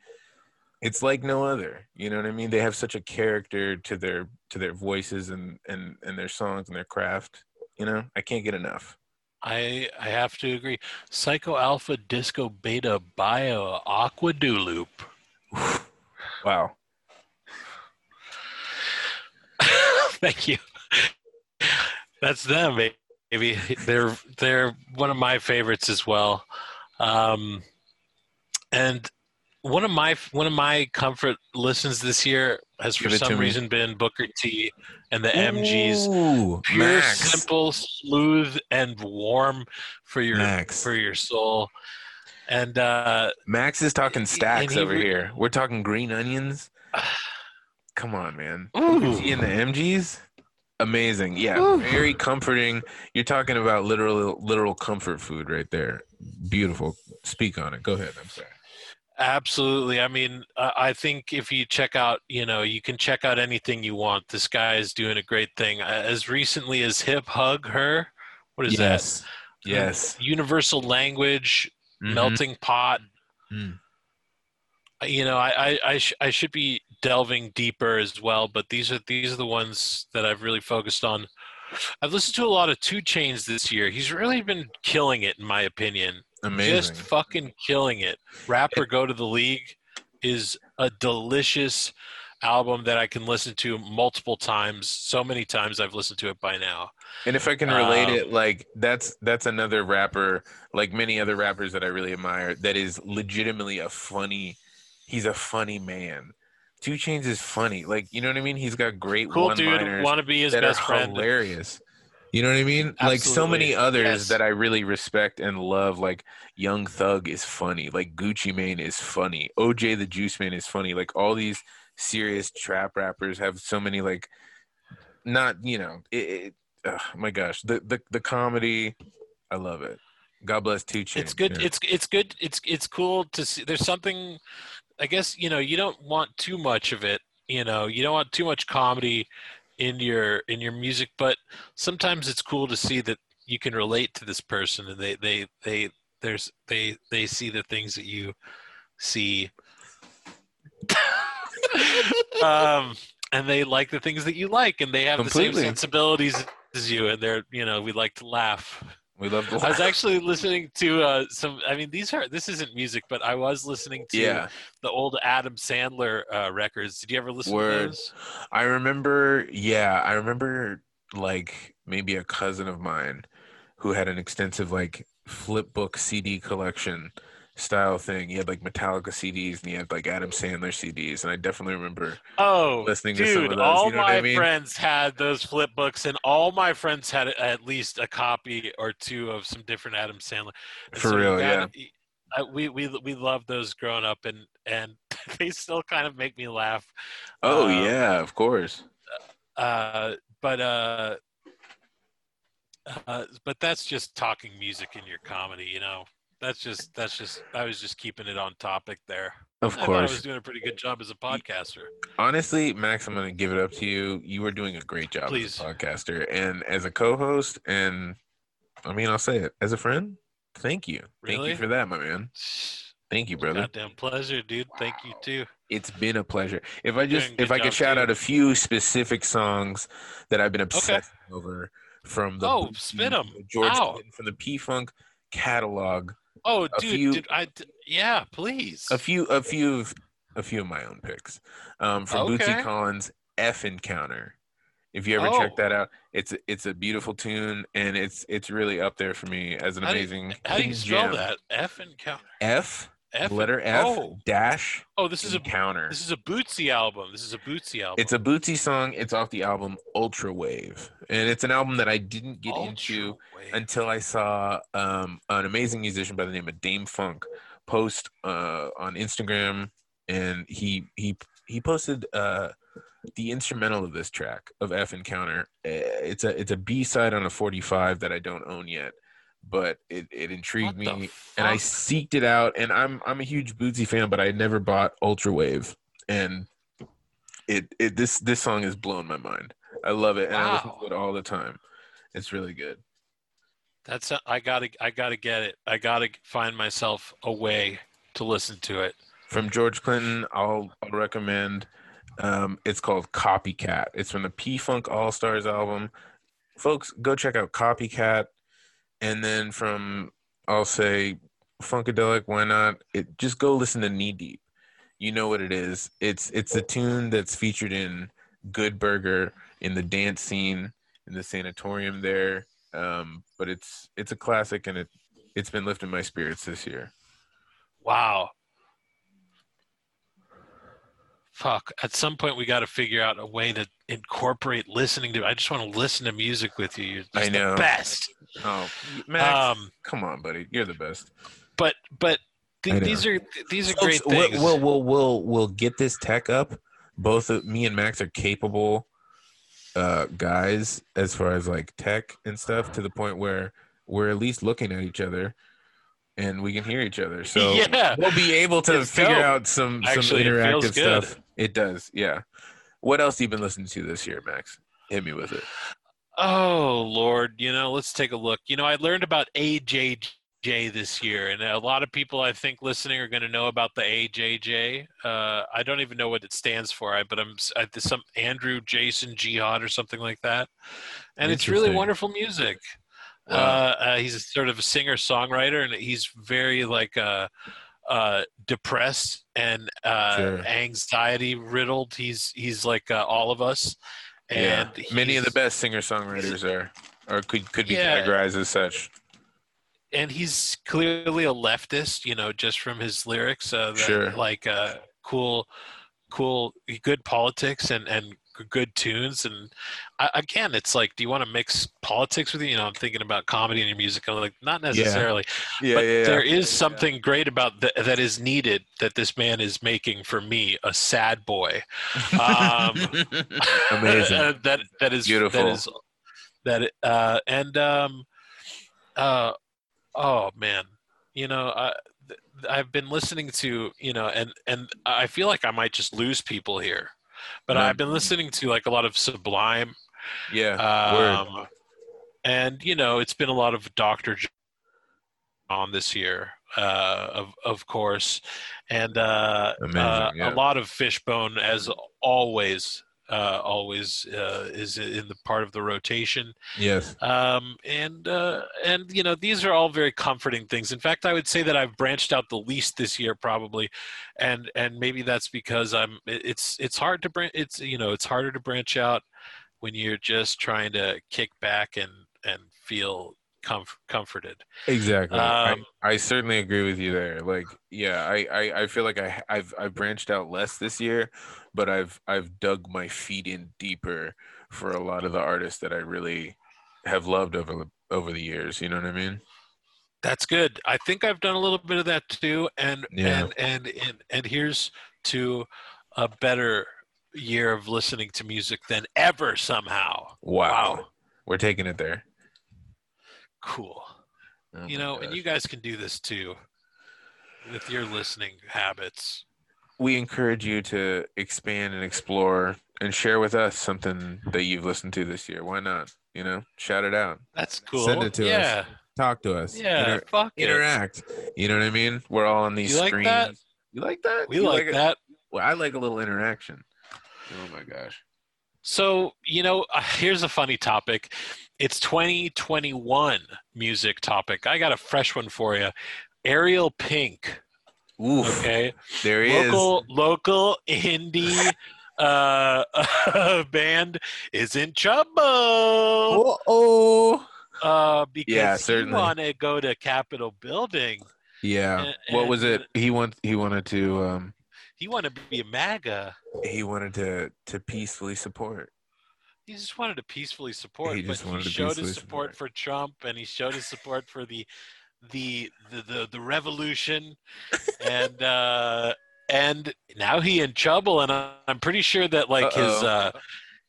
it's like no other you know what i mean? They have such a character to their to their voices and and and their songs and their craft you know? I can't get enough I I have to agree. Psycho Alpha Disco Beta Bio Aqua Do Loop. wow Thank you. That's them, baby. They're they're one of my favorites as well. Um, and one of my one of my comfort listens this year has for Give to some me. reason been Booker T and the MGs. Ooh, Pure, Max. simple, smooth, and warm for your Max. for your soul. And uh, Max is talking Stax he over re- here. We're talking green onions. Come on, man. Ooh. See in the MGs? Amazing. Yeah, Ooh. very comforting. You're talking about literal literal comfort food right there. Beautiful. Speak on it. Go ahead. I'm sorry. Absolutely. I mean, uh, I think if you check out, you know, you can check out anything you want. This guy is doing a great thing. As recently as Hip Hug Her, what is yes. that? Yes. Universal Language, Mhm. Melting Pot. Mm. You know, I I I, sh- I should be delving deeper as well, but these are these are the ones that I've really focused on. I've listened to a lot of Two Chainz this year. He's really been killing it, in my opinion. Amazing. Just fucking killing it. Rap or Go to the League is a delicious album that I can listen to multiple times. So many times I've listened to it by now. And if I can relate Um, it, like that's that's another rapper, like many other rappers that I really admire, that is legitimately a funny. He's a funny man. Two Chainz is funny, like you know what I mean. He's got great Cool dude, want to be his best friend. hilarious. You know what I mean? Like so many others Yes. that I really respect and love. Like Young Thug is funny. Like Gucci Mane is funny. OJ the Juice Man is funny. Like all these serious trap rappers have so many like, not you know, it, it, ugh, my gosh, the the the comedy, I love it. God bless Two Chainz. it's good yeah. it's it's good it's it's cool to see there's something i guess you know you don't want too much of it you know you don't want too much comedy in your in your music but sometimes it's cool to see that you can relate to this person and they they they there's they they see the things that you see. Um and they like the things that you like and they have the same sensibilities as you and they're you know we like to laugh we love the I was actually listening to uh, some. I mean, these are this isn't music, but I was listening to yeah. the old Adam Sandler uh, records. Did you ever listen Word. to those? I remember, yeah, I remember like maybe a cousin of mine who had an extensive like flip book CD collection style thing. He had like Metallica CDs and he had like Adam Sandler CDs, and I definitely remember. Oh, Listening to some dude! of those, all you know my I mean? friends had those flip books, and all my friends had at least a copy or two of some different Adam Sandler. And For you real, gotta- I, we we we loved those growing up, and and they still kind of make me laugh. Oh Um, yeah, of course. uh, but uh, uh, but that's just talking music in your comedy, you know. That's just that's just I was just keeping it on topic there. Of I thought I was doing a pretty good job as a podcaster. Honestly, Max, I'm gonna give it up to you. You were doing a great job Please. as a podcaster and as a co-host, and I mean, I'll say it as a friend. Thank you. Thank you for that, my man. Thank you, brother. Goddamn pleasure, dude. Thank you too. It's been a pleasure. If I just if I could shout too. out a few specific songs that I've been obsessed over from the Oh, Bootsy- them. the George Ow. From the P Funk catalog. Oh, dude, few- dude, I yeah, please. A few a few of a few of my own picks. Um from Bootsy Collins F Encounter. If you ever Oh. check that out, it's it's a beautiful tune and it's it's really up there for me as an How do amazing How do you spell that? F encounter. F, F. letter F Oh, dash oh, this is a encounter. this is a Bootsy album. This is a Bootsy album. It's a Bootsy song. It's off the album Ultra Wave, and it's an album that I didn't get into Wave. until I saw um, an amazing musician by the name of Dâm-Funk post uh, on Instagram, and he he he posted uh, the instrumental of this track of F Encounter. Uh, It's a it's a B side on a 45 that I don't own yet, but it, it intrigued What me, and I seeked it out. And I'm I'm a huge Bootsy fan, but I never bought Ultra Wave, and it it this this song has blown my mind. I love it, and I listen Wow. to it all the time. It's really good. That's a, I gotta I gotta get it. I gotta find myself a way to listen to it. from George Clinton, I'll, I'll recommend. Um, it's called Copycat. It's from the P Funk All Stars album. Folks, go check out Copycat. And then from, I'll say, Funkadelic. Why not? It just go listen to Knee Deep. You know what it is. It's it's a tune that's featured in Good Burger in the dance scene in the sanatorium there. Um, but it's it's a classic and it it's been lifting my spirits this year. Wow. Fuck. At some point, we got to figure out a way to incorporate listening to. I just want to listen to music with you. You're just I know. the best. Oh, Max, Um, come on, buddy, you're the best. but but th- these are these are Folks, great things. We'll, we'll we'll we'll we'll get this tech up. Both of, me and Max are capable uh, guys as far as like tech and stuff to the point where we're at least looking at each other and we can hear each other. So Yeah. we'll be able to It's figure dope. out some Actually, some it feels interactive good. stuff. It does, yeah. What else you been listening to this year, Max? Hit me with it. Oh Lord, you know, let's take a look. You know, I learned about AJJ this year, and a lot of people I think listening are going to know about the AJJ. Uh, I don't even know what it stands for, I, but I'm s- I, there's some Andrew Jason Jihad or something like that, and it's really wonderful music. Wow. Uh, uh, he's a sort of a singer songwriter, and he's very like uh, depressed and uh, Sure. anxiety riddled. He's he's like uh, all of us. And yeah. Many of the best singer songwriters are or could could be Yeah. categorized as such. and he's clearly a leftist, you know, just from his lyrics. Uh, that, Sure. Like uh, cool, cool, good politics and and good tunes. And I, again, it's like, do you want to mix politics with you? You know, I'm thinking about comedy and your music. I'm like, not necessarily. Yeah, but yeah, yeah. there is something great about th- that is needed that this man is making for me, a sad boy. Um, Amazing. That that is Beautiful. That is that uh, and um, uh, oh man, you know, I, I've been listening to you know, and and I feel like I might just lose people here, but No. I've been listening to like a lot of Sublime, yeah. word. um, and you know, it's been a lot of Doctor on this year, uh, of of course, and uh, Amazing, uh, yeah. a lot of Fishbone as always. Uh, always uh, is in the part of the rotation, Yes. um, and uh, and you know these are all very comforting things. In fact, I would say that I've branched out the least this year, probably, and and maybe that's because I'm. It's it's hard to branch. It's you know it's harder to branch out when you're just trying to kick back and and feel comf- comforted. Exactly. Um, I, I certainly agree with you there. Like, yeah, I, I, I feel like I, I've, I've branched out less this year, but I've, I've dug my feet in deeper for a lot of the artists that I really have loved over the, over the years. You know what I mean? That's good. I think I've done a little bit of that too, and Yeah. and, and and and here's to a better year of listening to music than ever. Somehow, Wow. Wow. We're taking it there. Cool. Oh you my know, and you guys can do this too with your listening habits. we encourage you to expand and explore and share with us something that you've listened to this year. Why not? You know, shout it out. That's cool. Send it to us. yeah. Talk to us. Yeah. Inter- fuck it. interact. You know what I mean? We're all on these You like screens. that? You like that? We You like it? that. Well, I like a little interaction. Oh my gosh. So, you know, here's a funny topic. It's 2021 music topic. I got a fresh one for you. Ariel Pink. Oof. Okay. There he is. local local indie uh band is in trouble Oh. uh because Yeah, he certainly. want to go to capitol building Yeah. And- what was it? He want he wanted to um he wanted to be a maga he wanted to to peacefully support. he just wanted to peacefully support He but just he wanted to showed his support support. for trump and he showed his support for the the the the, the revolution and uh and now he in trouble and i'm pretty sure that like his Uh-oh. uh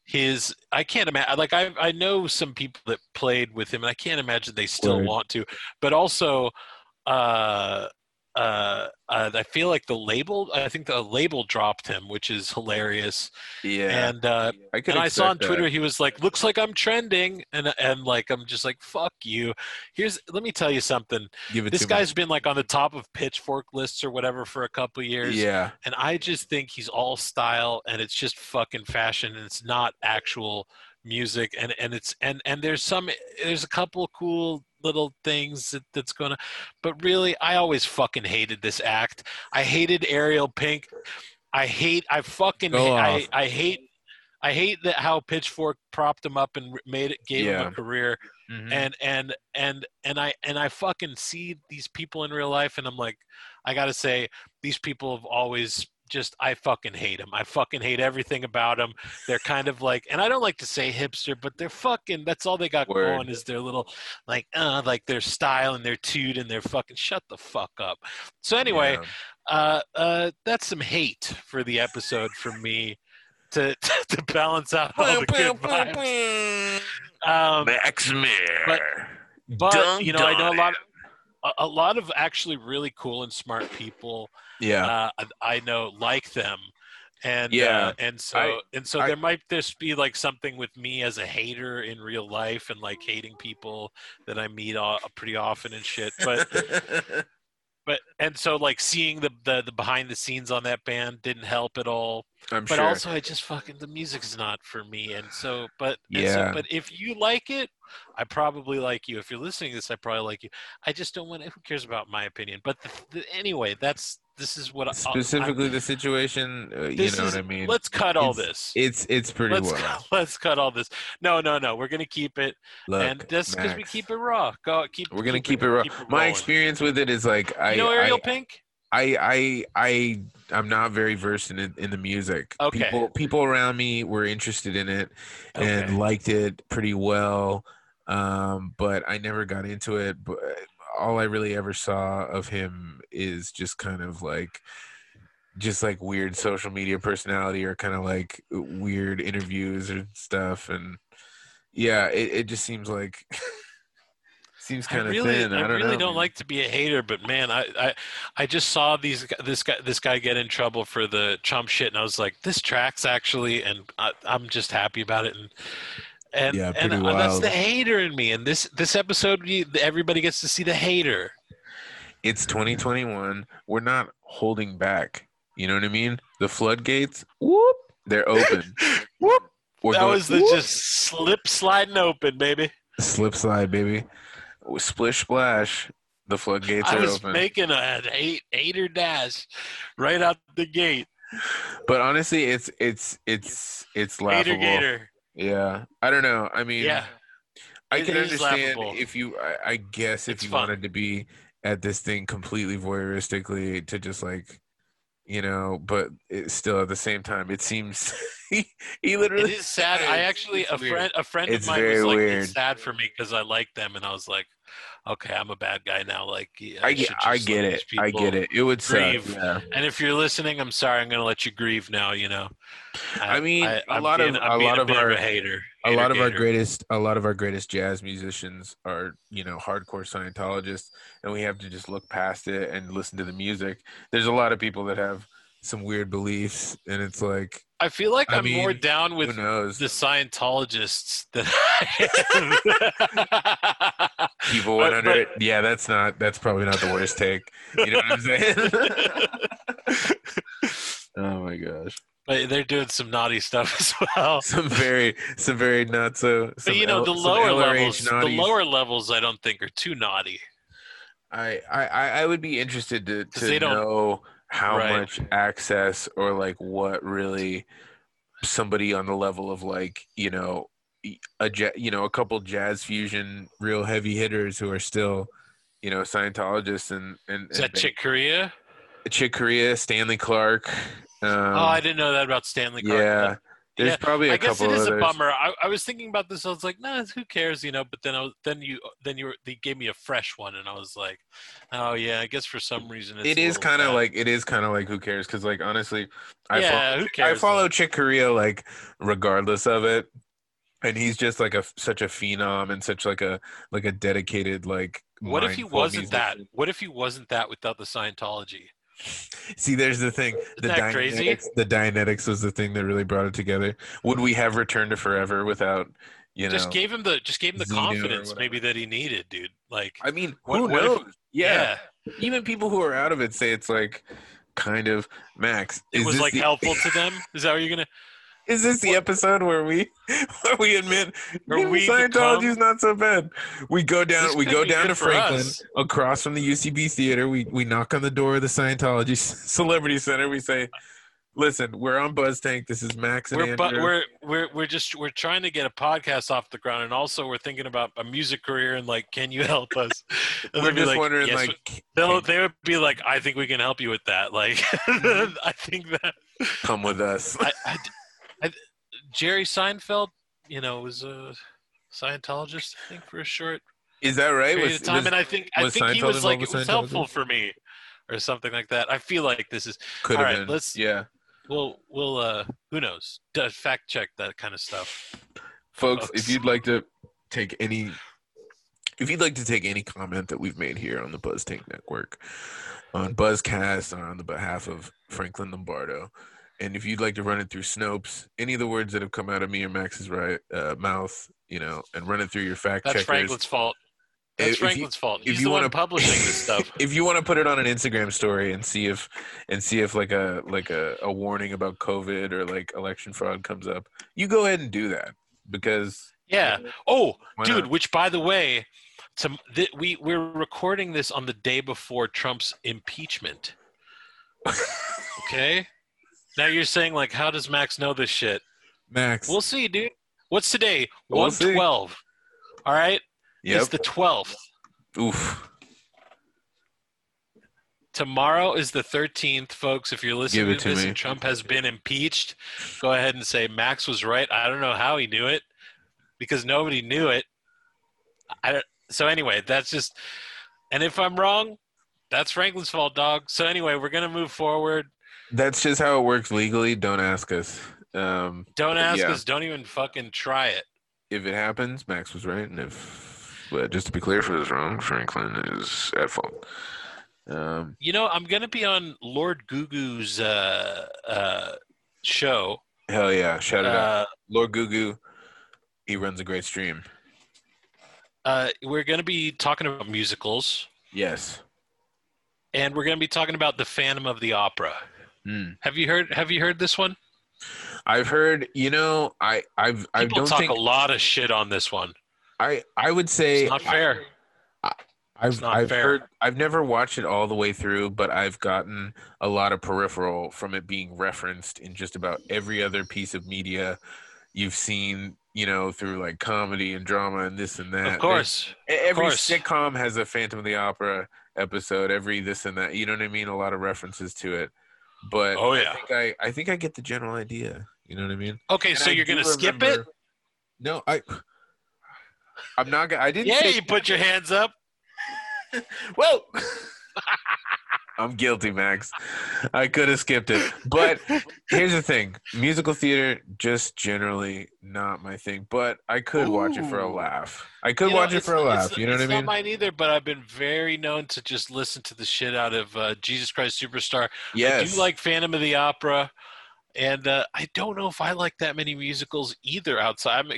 his i can't imagine like i i know some people that played with him and i can't imagine they still Word. want to but also uh uh, uh, I feel like the label. I think the label dropped him, which is hilarious. Yeah. And uh, I and I saw on expect that. Twitter he was like, "Looks like I'm trending," and and like I'm just like, "Fuck you." Here's let me tell you something. This guy's been like on the top of Pitchfork lists or whatever for a couple years, Yeah. and I just think he's all style and it's just fucking fashion and it's not actual music and and it's and and there's some there's a couple cool little things that, that's gonna but really i always fucking hated this act i hated ariel pink i hate i fucking Go I. I hate i hate that how pitchfork propped him up and made it gave him a career Mhm. and and and and i and i fucking see these people in real life and i'm like i gotta say these people have always just I fucking hate them. I fucking hate everything about them. They're kind of like, and I don't like to say hipster, but they're fucking. That's all they got Word. going is their little, like, uh, like their style and their toot and their fucking shut the fuck up. So anyway, Yeah. uh, uh, that's some hate for the episode from me to to balance out all the good vibes. Um, Max but- but you know, I know a lot. A, a lot of actually really cool and smart people Yeah. uh, I know like them, and Yeah, uh, and so I- and so I- there might just be like something with me as a hater in real life and like hating people that I meet uh, pretty often and shit. But but and so like seeing the, the the behind the scenes on that band didn't help at all. I'm But sure. also, I just fucking the music's not for me, and so but and so- Yeah. but if you like it, I probably like you. If you're listening to this, I probably like you. I just don't want. Who cares about my opinion? But the, the, anyway, that's this is what I- Specifically, the situation, uh, you know is- what I mean. Let's cut all It's- this. It's it's pretty Let's well. cut, let's cut all this. No, no, no. We're gonna keep it, Look, and just because we keep it raw. Go keep. we're gonna keep it raw. My experience with it is like I You know Ariel I, Pink? I I I I'm not very versed in it, in the music. Okay. People people around me were interested in it Okay. and liked it pretty well, um, but I never got into it. But all I really ever saw of him is just kind of like just like weird social media personality or kind of like weird interviews and stuff and yeah it, it just seems like seems kind of really, thin i, I, don't really know. don't like to be a hater, but man, I, I, I just saw these this guy this guy get in trouble for the chump shit, and I was like, this tracks actually, and I, I'm just happy about it, and and Yeah, and uh, that's the hater in me, and this this episode, everybody gets to see the hater. it's 2021 we're not holding back. You know what i mean? The floodgates whoop they're open. Whoop! We're that going- was the whoop, just slip sliding open, baby. slip slide baby. Splish splash. The floodgates I are was open. making a, an eight eighter dash right out the gate. but honestly it's it's it's it's laughable gator. Yeah, I don't know. I mean, Yeah. I it can understand laughable. if you. I, I guess if It's you fun. wanted to be at this thing completely voyeuristically to just like, you know, but it, still at the same time, it seems he, he literally. It is sad. I actually a weird. friend a friend It's of mine was like weird. it's sad for me because I like them and I was like, okay, I'm a bad guy now. Like yeah, I get. I get it. I get it. It would suck. grieve. Yeah. And if you're listening, I'm sorry. I'm gonna let you grieve now. You know. I mean, a I'm lot of- being- I'm a lot of our- a hater. a Hater lot of our greatest a lot of our greatest jazz musicians are you know hardcore scientologists and we have to just look past it and listen to the music there's a lot of people that have some weird beliefs and it's like I feel like I I'm more down with the Scientologists than I am. people but- 100 yeah that's not that's probably not the worst take you know what i'm saying oh my gosh but they're doing some naughty stuff as well. some very some very not so some But you know, L- the some lower LRH levels, the lower levels, I don't think are too naughty. I, I I I would be interested to to they don't- know how Right. much access or like what really somebody on the level of like you know a you know a couple jazz fusion real heavy hitters who are still you know Scientologists and and, Is and that Chick Corea? Chick Corea Stanley Clarke um, oh, I didn't know that about Stanley. Clarke. yeah there's Yeah, probably a I guess it is others a bummer. I, I was thinking about this. I was like, nah, who cares, you know? But then, I was, then you, then you, were, they gave me a fresh one, and I was like, oh yeah, I guess for some reason it's it is kind of like it is kind of like who cares because like honestly I yeah, follow, who cares? I follow? Chick Corea like regardless of it, and he's just like a such a phenom and such like a like a dedicated like. What if he wasn't that? What if he wasn't that without the Scientology? See, there's the thing. The that crazy? Dianetics, the Dianetics was the thing that really brought it together. Would we have Return to Forever without you know? just gave him the, just gave him the Xenu or confidence maybe that he needed, dude. Like, I mean, What- who what if- knows? yeah. even people who are out of it say it's like kind of Max. It was like the- helpful to them. Is that what you're gonna? Is this the episode where we where we admit Or maybe we Scientology become- is not so bad? We go down This we could go be down good to for Franklin us. across from the UCB theater. We we knock on the door of the Scientology Celebrity Center. We say, Listen, we're on Buzz Tank. This is Max and We're, Andrew. bu- we're we're we're just we're trying to get a podcast off the ground, and also we're thinking about a music career. And like, can you help us? And We're just like, wondering, "Yes, like, they'll, they would be like, I think we can help you with that. Like, I think that come with us. I, I, I, Jerry Seinfeld, you know, was a Scientologist, I think, for a short Is that right? period Was, of time, was- and I think I think he was like it was helpful for me, or something like that. I feel like this is could all have right, been. let's- yeah, we'll we'll uh who knows fact check that kind of stuff. folks. If you'd like to take any, if you'd like to take any comment that we've made here on the Buzz Tank Network, on Buzzcast, or on the behalf of Franklin Lombardo, and if you'd like to run it through Snopes, any of the words that have come out of me or Max's right uh, mouth, you know, and run it through your fact That's checkers. Franklin's fault. That's If- if you- Franklin's fault. if you the wanna- publishing this stuff. if you want to put it on an Instagram story and see if and see if like a like a, a warning about COVID or like election fraud comes up, you go ahead and do that because Yeah. Oh, dude. not? Which, by the way, some th- we we're recording this on the day before Trump's impeachment. okay. Now you're saying like, how does Max know this shit? Max. We'll see, dude. What's today? we'll all right yep. It's the twelfth. Oof. Tomorrow is the 13th, folks. If you're listening Give it to to this me. and Trump has been impeached, go ahead and say Max was right. I don't know how he knew it because nobody knew it. I don't, so anyway, that's just and if I'm wrong, that's Franklin's fault, dog. So anyway, we're gonna move forward. That's just how it works legally. Don't ask us. Um, Don't ask Yeah. us. Don't even fucking try it. if it happens, Max was right, and if but just to be clear, if it was wrong, Franklin is at fault. Um, You know, I'm gonna be on Lord Gugu's uh, uh, show. hell yeah! Shout it out, Uh, Lord Gugu. He runs a great stream. uh, we're gonna be talking about musicals. Yes. And we're going to be talking about the Phantom of the Opera. Hmm. Have you heard? Have you heard this one? I've heard. You know, I I've I don't talk think a lot of shit on this one. I I would say It's not fair. I've not I've fair. heard I've never watched it all the way through, but I've gotten a lot of peripheral from it being referenced in just about every other piece of media you've seen, you know, through like comedy and drama and this and that. of course. Every course. sitcom has a Phantom of the Opera episode, every this and that. You know what I mean? A lot of references to it. But Oh, yeah, I think I I think I get the general idea. You know what I mean? Okay, And so I you're going to skip it? No, I I'm not gonna I didn't Yeah, say you put your hands up. Well, I'm guilty, Max. I could have skipped it. But here's the thing musical theater, just generally not my thing. But I could watch it for a laugh. I could You know, watch it for a laugh. You know what I mean? it's? Not mine either, but I've been very known to just listen to the shit out of uh, Jesus Christ Superstar. yes. I do like Phantom of the Opera, and uh, I don't know if I like that many musicals either. Outside, I'm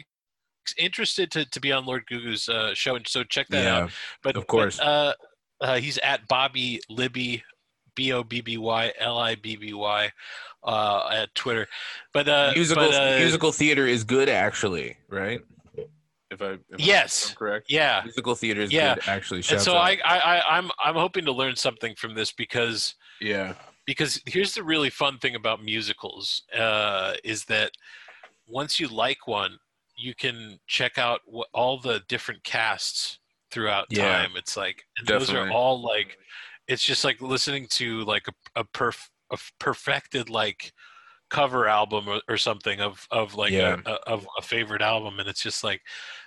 interested to, to be on Lord Gugu's uh, show, and so check that out. But Of course. but, uh, uh, he's at Bobby Libby, B O B B Y L I B B Y, uh, at Twitter. But uh, musical but, uh, musical theater is good, actually, right? If I if Yes. I'm correct. yeah. Musical theater is Yeah. good, actually. And so. I, I, I, I'm, I'm hoping to learn something from this because yeah. because here's the really fun thing about musicals uh, is that once you like one, you can check out what, all the different casts throughout Yeah, time. It's like and those are all like it's just like listening to like a, a perf a perfected like cover album or, or something of of like Yeah. a, a, of a favorite album and it's just like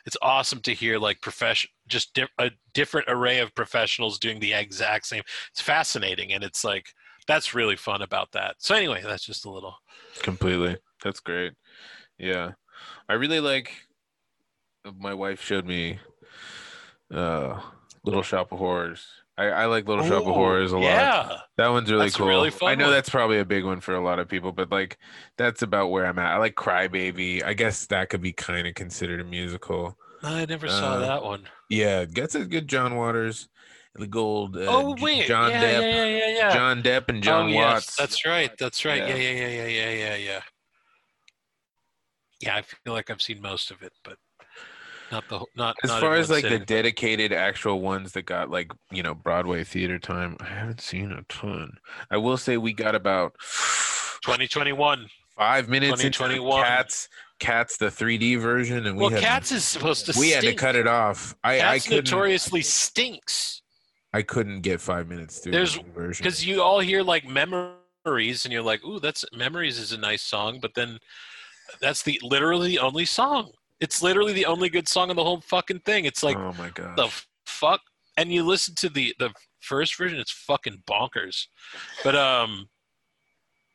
it's awesome to hear like profession just di- a different array of professionals doing the exact same it's fascinating and it's like that's really fun about that so anyway that's just a little Completely. That's great. Yeah. I really like my wife showed me uh, Little Shop of Horrors. I, I like Little Ooh, Shop of Horrors a lot. Yeah. That one's really that's cool. Really fun. I know one. that's probably a big one for a lot of people, but like that's about where I'm at. I like Crybaby. I guess that could be kind of considered a musical. I never saw uh, that one. Yeah, gets a good John Waters, the gold. Uh, oh wait, John yeah, Depp, yeah, yeah, yeah, yeah, John Depp and John oh, yes, Watts. That's right. That's right. Yeah, yeah, yeah, yeah, yeah, yeah, yeah. Yeah, I feel like I've seen most of it, but not the whole- not as not far as like the dedicated actual ones that got like you know Broadway theater time, I haven't seen a ton. I will say we got about 2021. Five minutes into 2021. Cats, Cats, the 3D version, and we Well, had Cats is supposed to. we had to cut it off. I I Cats couldn't notoriously stinks I couldn't get five minutes through There's- version. because you all hear like memories, and you're like, "Ooh, that's memories is a nice song," but then that's the literally the only song. It's literally the only good song on the whole fucking thing. It's like oh my god. the fuck and you listen to the the first version it's fucking bonkers but um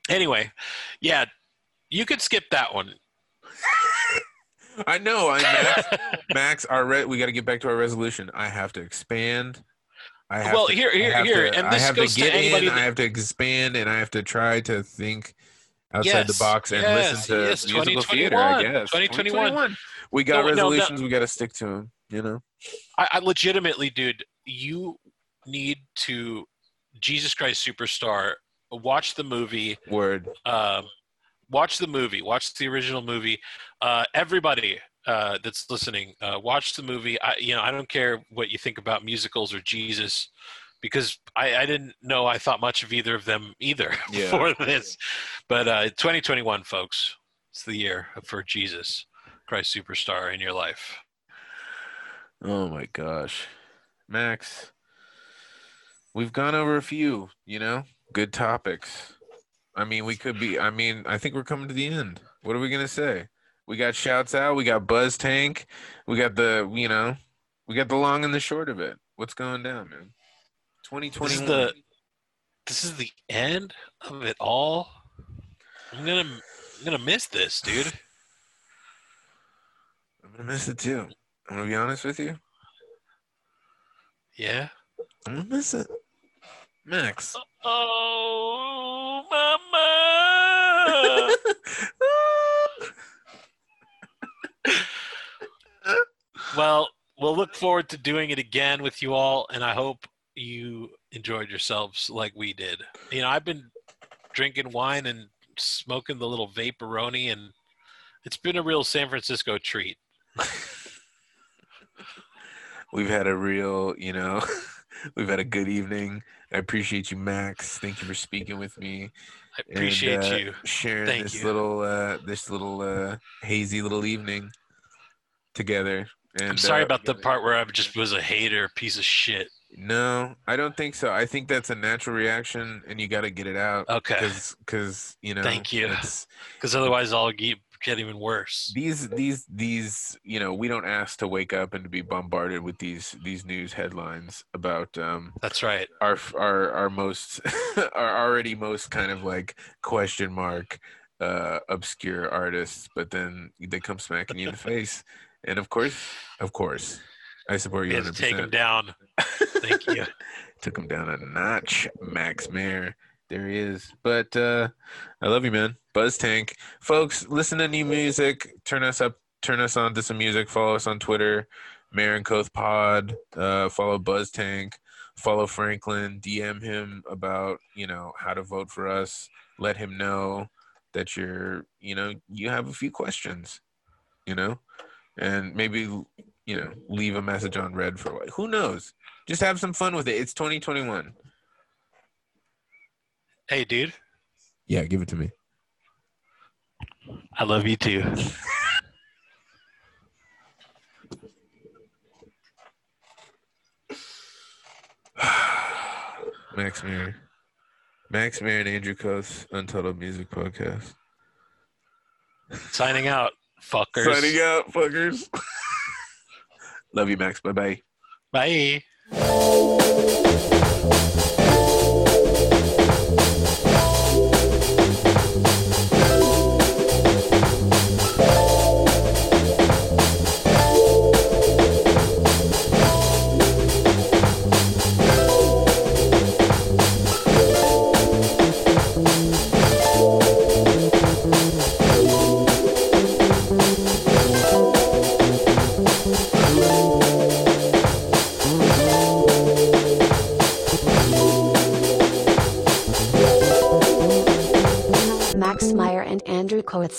anyway yeah you could skip that one I know. I Max, Max our re- we got to get back to our resolution. I have to expand. I have Well, to, here- I here- have here, to, and I this have goes to to anybody in. that- I have to expand, and I have to try to think outside the box and yes, listen to yes, musical theater. I guess 2021. We got No, no, no. resolutions. We got to stick to them. You know. I, I legitimately dude you need to jesus christ superstar watch the movie Word. um, watch the movie watch the original movie uh, everybody uh, that's listening uh, watch the movie I, you know i don't care what you think about musicals or jesus because I, I didn't know i thought much of either of them either Yeah. for this but uh, 2021 folks it's the year for jesus christ superstar in your life Oh my gosh, Max. We've gone over a few. You know, good topics. I mean, we could be. I mean, I think we're coming to the end. What are we gonna say? We got shouts out. We got Buzz Tank. We got the. You know, we got the long and the short of it. What's going down, man? Twenty this is the this is the end of it all i'm gonna i'm gonna miss this dude I'm gonna miss it too. I'm gonna be honest with you. yeah I'm gonna miss it, Max. Oh, mama. well, we'll look forward to doing it again with you all, and I hope you enjoyed yourselves like we did. You know, I've been drinking wine and smoking the little vaporoni, and it's been a real San Francisco treat. we've had a real, you know, we've had a good evening. I appreciate you, Max. Thank you for speaking with me. I appreciate and, uh, you. sharing Thank this you. little, uh, this little uh, hazy little evening together. And, I'm sorry uh, about the part where I just was a hater, piece of shit. No, I don't think so. I think that's a natural reaction, and you got to get it out. Okay. Because, you know, Thank you. Because otherwise, I'll get, get even worse. these these these you know we don't ask to wake up and to be bombarded with these these news headlines about um That's right. our our our most our already most kind of like question mark uh obscure artists but then they come smacking you in the face and of course of course i support you had 100%. take him down. Thank you. took him down a notch max mayer there he is but uh i love you man buzz tank folks listen to new music. Turn us up turn us on to some music. Follow us on twitter mayor and Koth pod uh follow buzz tank follow franklin dm him about you know how to vote for us. Let him know that you're you know you have a few questions you know and maybe you know leave a message on red for like who knows? Just have some fun with it. It's 2021 Hey, dude. yeah give it to me I love you too. max Mayer. max Mayer and andrew Coates, untitled music podcast Signing out, fuckers. signing out fuckers love you max bye-bye Bye.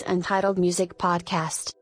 Untitled Music Podcast.